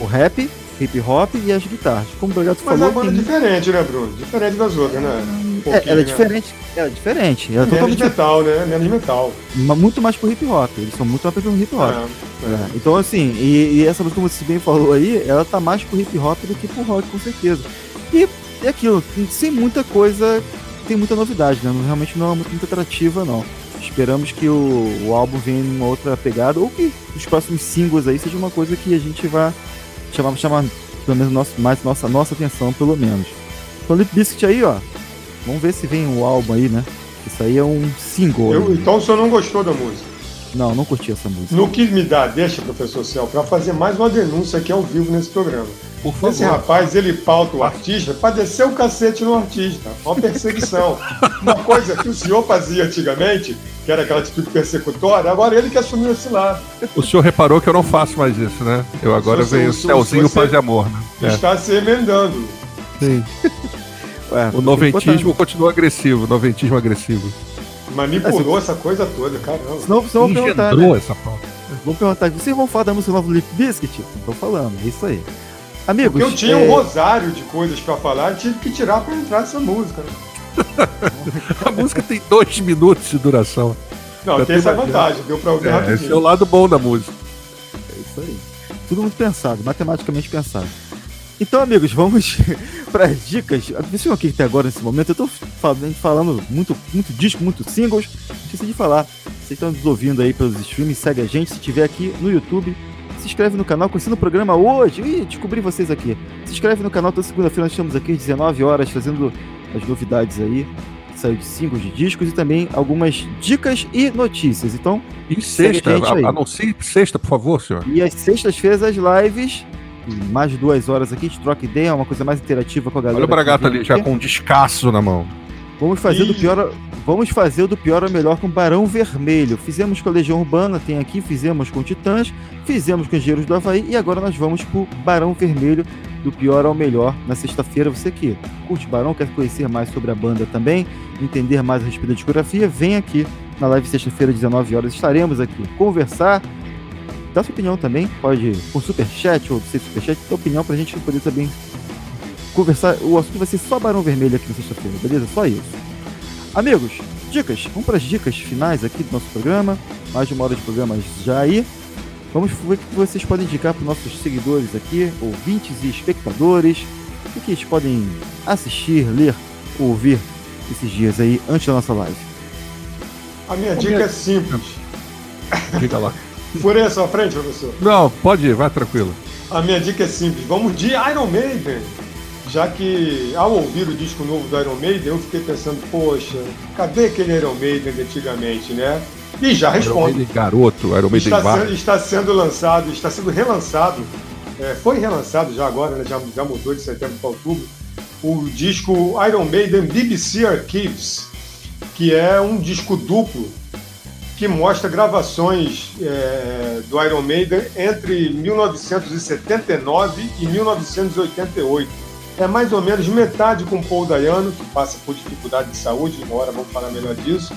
O rap, hip hop e as guitarras. Como o Mas falou. é uma banda tem... diferente, né, Bruno? Diferente das outras, né? Um É, ela é né? diferente. Ela é diferente. Ela é Menos totalmente metal, né? Menos metal. muito mais pro hip hop. Eles são muito mais pro hip hop. É, é. É, Então, assim, e, e essa música, como você bem falou aí, ela tá mais pro hip hop do que pro rock, com certeza. E é aquilo, sem muita coisa, tem muita novidade, né? Não- Realmente não é muito, muito atrativa, não. Esperamos que o, o álbum venha em uma outra pegada, ou que os próximos singles aí seja uma coisa que a gente vá chamar, chamar pelo menos nosso, mais nossa, nossa atenção, pelo menos. Então, Lip Biscuit aí, ó. Vamos ver se vem o álbum aí, né? Isso aí é um single. Eu- né? então o senhor não gostou da música. Não, não curti essa música. No que me dá, deixa, professor Céu, para fazer mais uma denúncia aqui ao vivo nesse programa. Por Esse favor. rapaz, ele pauta o artista para descer o cacete no artista. Uma perseguição. Uma coisa que o senhor fazia antigamente, que era aquela atitude persecutória, agora ele que assumiu esse lado. O senhor reparou que eu não faço mais isso, né? Eu agora Sou- venho Celzinho você- Paz e Amor, né? É. Está se emendando. Sim. Ué, O noventismo continua agressivo, noventismo agressivo. Manipulou essa coisa toda, caramba. Senão, senão vão perguntar, né? essa pauta. Vão perguntar, vocês vão falar da música nova do Lip Biscuit? Não tô falando, é isso aí. Amigos, Porque eu tinha é, um rosário de coisas para falar tive que tirar para entrar nessa música. né? A música tem dois minutos de duração. Não, tem essa vantagem, deu para ouvir É, esse é o rapidinho. lado bom da música. é isso aí. Tudo muito pensado, matematicamente pensado. Então, amigos, vamos para as dicas. Vocês aqui até agora nesse momento, eu tô falando, falando muito, muito disco, muito singles. Esqueci de falar. Vocês estão nos ouvindo aí pelos streams, segue a gente. Se tiver aqui no YouTube, se inscreve no canal, conhecendo o programa hoje. Ih, descobri vocês aqui. Se inscreve no canal, toda segunda-feira nós estamos aqui às 19 horas fazendo as novidades aí. Saiu de singles de discos e também algumas dicas e notícias. Então, E sexta, a anuncie sexta, por favor, senhor. e às sextas-feiras as lives, mais de duas horas aqui, a gente troca ideia, uma coisa mais interativa com a galera. Olha o vem ali, já aqui. com um descasso na mão. Vamos fazer do pior, vamos fazer o do pior ao melhor com Barão Vermelho. Fizemos com a Legião Urbana, tem aqui, fizemos com Titãs, fizemos com Engenheiros do Havaí e agora nós vamos pro Barão Vermelho, do pior ao melhor, na sexta-feira. Você que curte Barão, quer conhecer mais sobre a banda também, entender mais a respeito da discografia, vem aqui na live sexta-feira, 19 horas. Estaremos aqui conversar, dá sua opinião também, pode por superchat ou sem superchat, dá opinião pra gente poder também conversar. O assunto vai ser só Barão Vermelho aqui na sexta-feira, beleza? Só isso. Amigos, dicas. Vamos para as dicas finais aqui do nosso programa. Mais de uma hora de programa já aí. Vamos ver o que vocês podem indicar para os nossos seguidores aqui, ouvintes e espectadores. O que eles podem assistir, ler, ouvir esses dias aí antes da nossa live. A minha dica é simples. Diga lá. Furei a sua frente, professor? Não, pode ir, vai tranquilo. A minha dica é simples. Vamos de Iron Maiden. Já que ao ouvir o disco novo do Iron Maiden, eu fiquei pensando, poxa, cadê aquele Iron Maiden de antigamente, né? E já Iron respondo. Maiden garoto, Iron Maiden Está, sendo, está sendo lançado, está sendo relançado, é, foi relançado já agora, né, já, já mudou de setembro para outubro, o disco Iron Maiden BBC Archives, que é um disco duplo que mostra gravações é, do Iron Maiden entre 1979 e 1988. É mais ou menos metade com Paul Dayano, que passa por dificuldade de saúde, uma hora vamos falar melhor disso,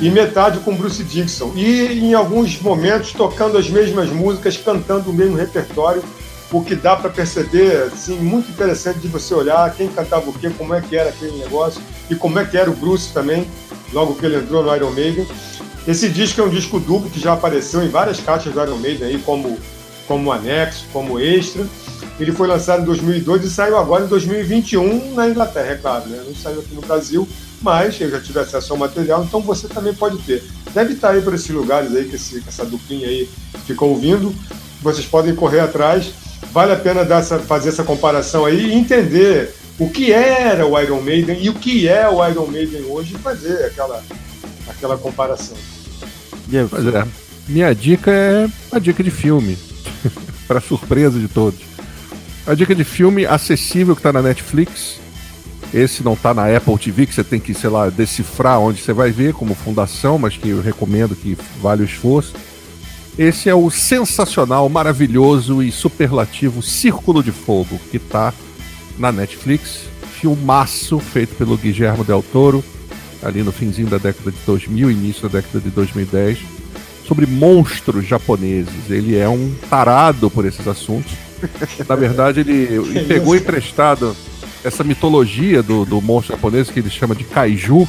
e metade com Bruce Dixon. E em alguns momentos tocando as mesmas músicas, cantando o mesmo repertório, o que dá para perceber, assim, muito interessante de você olhar quem cantava o quê, como é que era aquele negócio e como é que era o Bruce também, logo que ele entrou no Iron Maiden. Esse disco é um disco duplo que já apareceu em várias caixas do Iron Maiden aí, como, como anexo, como extra. Ele foi lançado em 2002 e saiu agora em 2021 na Inglaterra, é claro, né? Não saiu aqui no Brasil, mas eu já tive acesso ao material, então você também pode ter. Deve estar aí por esses lugares aí que, esse, que essa duplinha aí ficou ouvindo. Vocês podem correr atrás. Vale a pena essa, fazer essa comparação aí e entender o que era o Iron Maiden e o que é o Iron Maiden hoje e fazer aquela, aquela comparação. Pois é. Minha dica é a dica de filme. para surpresa de todos. A dica de filme acessível que tá na Netflix. Esse não tá na Apple TV, que você tem que, sei lá, decifrar onde você vai ver como fundação, mas que eu recomendo que vale o esforço. Esse é o sensacional, maravilhoso e superlativo Círculo de Fogo, que tá na Netflix. Filmaço feito pelo Guillermo Del Toro, ali no finzinho da década de 2000, início da década de 2010, sobre monstros japoneses. Ele é um tarado por esses assuntos. Na verdade, ele, pegou emprestado essa mitologia do, do monstro japonês que ele chama de kaiju,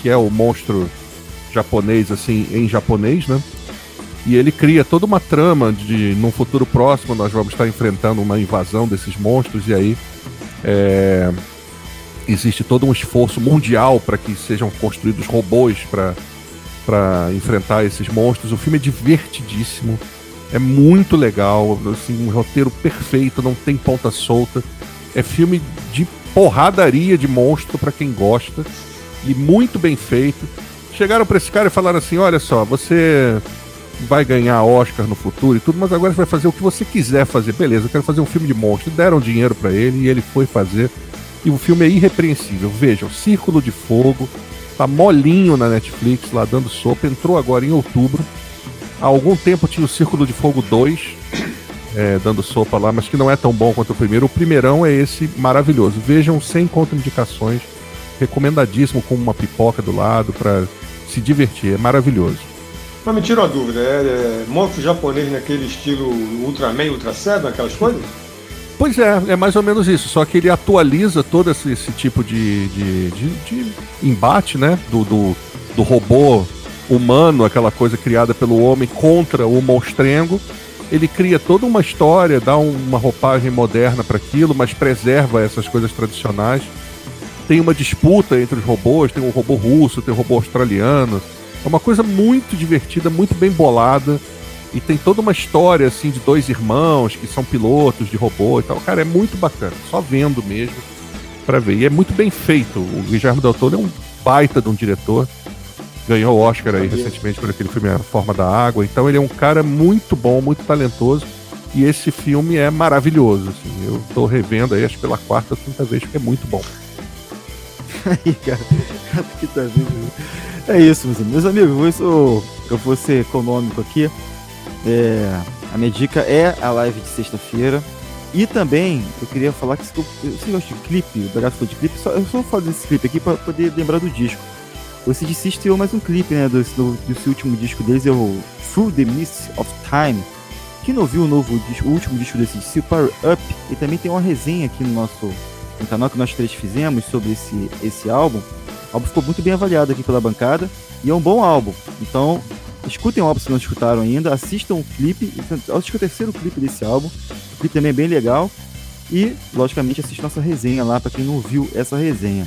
que é o monstro japonês, assim, em japonês, né? E ele cria toda uma trama de, num futuro próximo, nós vamos estar enfrentando uma invasão desses monstros, e aí é, existe todo um esforço mundial para que sejam construídos robôs para enfrentar esses monstros. O filme é divertidíssimo, é muito legal, assim, um roteiro perfeito, não tem ponta solta. É filme de porradaria de monstro para quem gosta e muito bem feito. Chegaram para esse cara e falaram assim: olha só, você vai ganhar Oscar no futuro e tudo, mas agora você vai fazer o que você quiser fazer. Beleza, eu quero fazer um filme de monstro. Deram dinheiro para ele e ele foi fazer. E o filme é irrepreensível. Vejam, Círculo de Fogo, tá molinho na Netflix, lá dando sopa. Entrou agora em outubro. Há algum tempo tinha o Círculo de Fogo 2, é, dando sopa lá, mas que não é tão bom quanto o primeiro. O primeirão é esse maravilhoso. Vejam sem contraindicações. Recomendadíssimo com uma pipoca do lado para se divertir. É maravilhoso. Mas me tira uma dúvida, é, é monstro japonês naquele estilo Ultraman, Ultra Seven, aquelas coisas? Pois é, é mais ou menos isso. Só que ele atualiza todo esse, esse tipo de, de, de, de, embate, né? Do, do, do robô humano, aquela coisa criada pelo homem contra o monstrengo ele cria toda uma história, dá uma roupagem moderna para aquilo, mas preserva essas coisas tradicionais. Tem uma disputa entre os robôs, tem um robô russo, tem um robô australiano. É uma coisa muito divertida, muito bem bolada. E tem toda uma história assim de dois irmãos que são pilotos de robô e tal. Cara, é muito bacana. Só vendo mesmo para ver. E é muito bem feito. O Guilherme Del Toro é um baita de um diretor ganhou o Oscar aí recentemente por aquele filme A Forma da Água. Então ele é um cara muito bom, muito talentoso. E esse filme é maravilhoso. Assim. Eu tô revendo aí, acho pela quarta ou quinta vez, porque é muito bom. aí, cara, quinta vez. É isso, meus amigos. Meus amigos, eu vou ser econômico aqui. É, a minha dica é a live de sexta-feira. E também, eu queria falar que você gosta de clipe, o Bagaço de clipe, só, eu só vou fazer esse clipe aqui para poder lembrar do disco. O CDC estreou mais um clipe, né, do, do, seu último disco deles, é o Through the Mist of Time. Quem não ouviu o novo disco, o último disco desse CDC, Power Up, e também tem uma resenha aqui no nosso no canal que nós três fizemos sobre esse, esse álbum. O álbum ficou muito bem avaliado aqui pela bancada e é um bom álbum. Então, escutem o álbum se não escutaram ainda, assistam o clipe, acho que é o terceiro clipe desse álbum. O clipe também é bem legal. E, logicamente, assista nossa resenha lá para quem não viu essa resenha.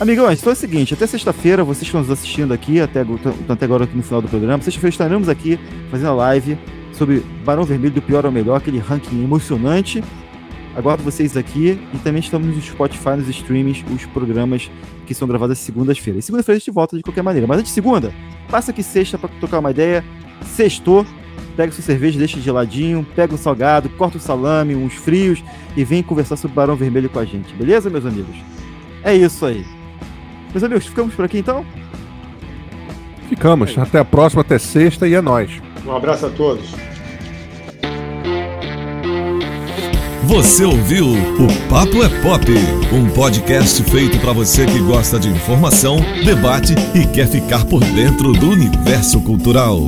Amigões, foi o seguinte, até sexta-feira, vocês que estão nos assistindo aqui, até, até agora no final do programa, sexta-feira estaremos aqui fazendo a live sobre Barão Vermelho do Pior ao Melhor, aquele ranking emocionante. Aguardo vocês aqui e também estamos no Spotify, nos streams, os programas que são gravados às segundas-feiras. Segunda-feira a gente volta de qualquer maneira, mas antes de segunda, passa aqui sexta para tocar uma ideia. Sextou, pega sua cerveja, deixa geladinho, pega um salgado, corta o salame, uns frios e vem conversar sobre Barão Vermelho com a gente, beleza, meus amigos? É isso aí. Meus amigos, ficamos por aqui então? Ficamos. É até a próxima, até sexta e é nóis. Um abraço a todos. Você ouviu o Papo é Pop, um podcast feito para você que gosta de informação, debate e quer ficar por dentro do universo cultural.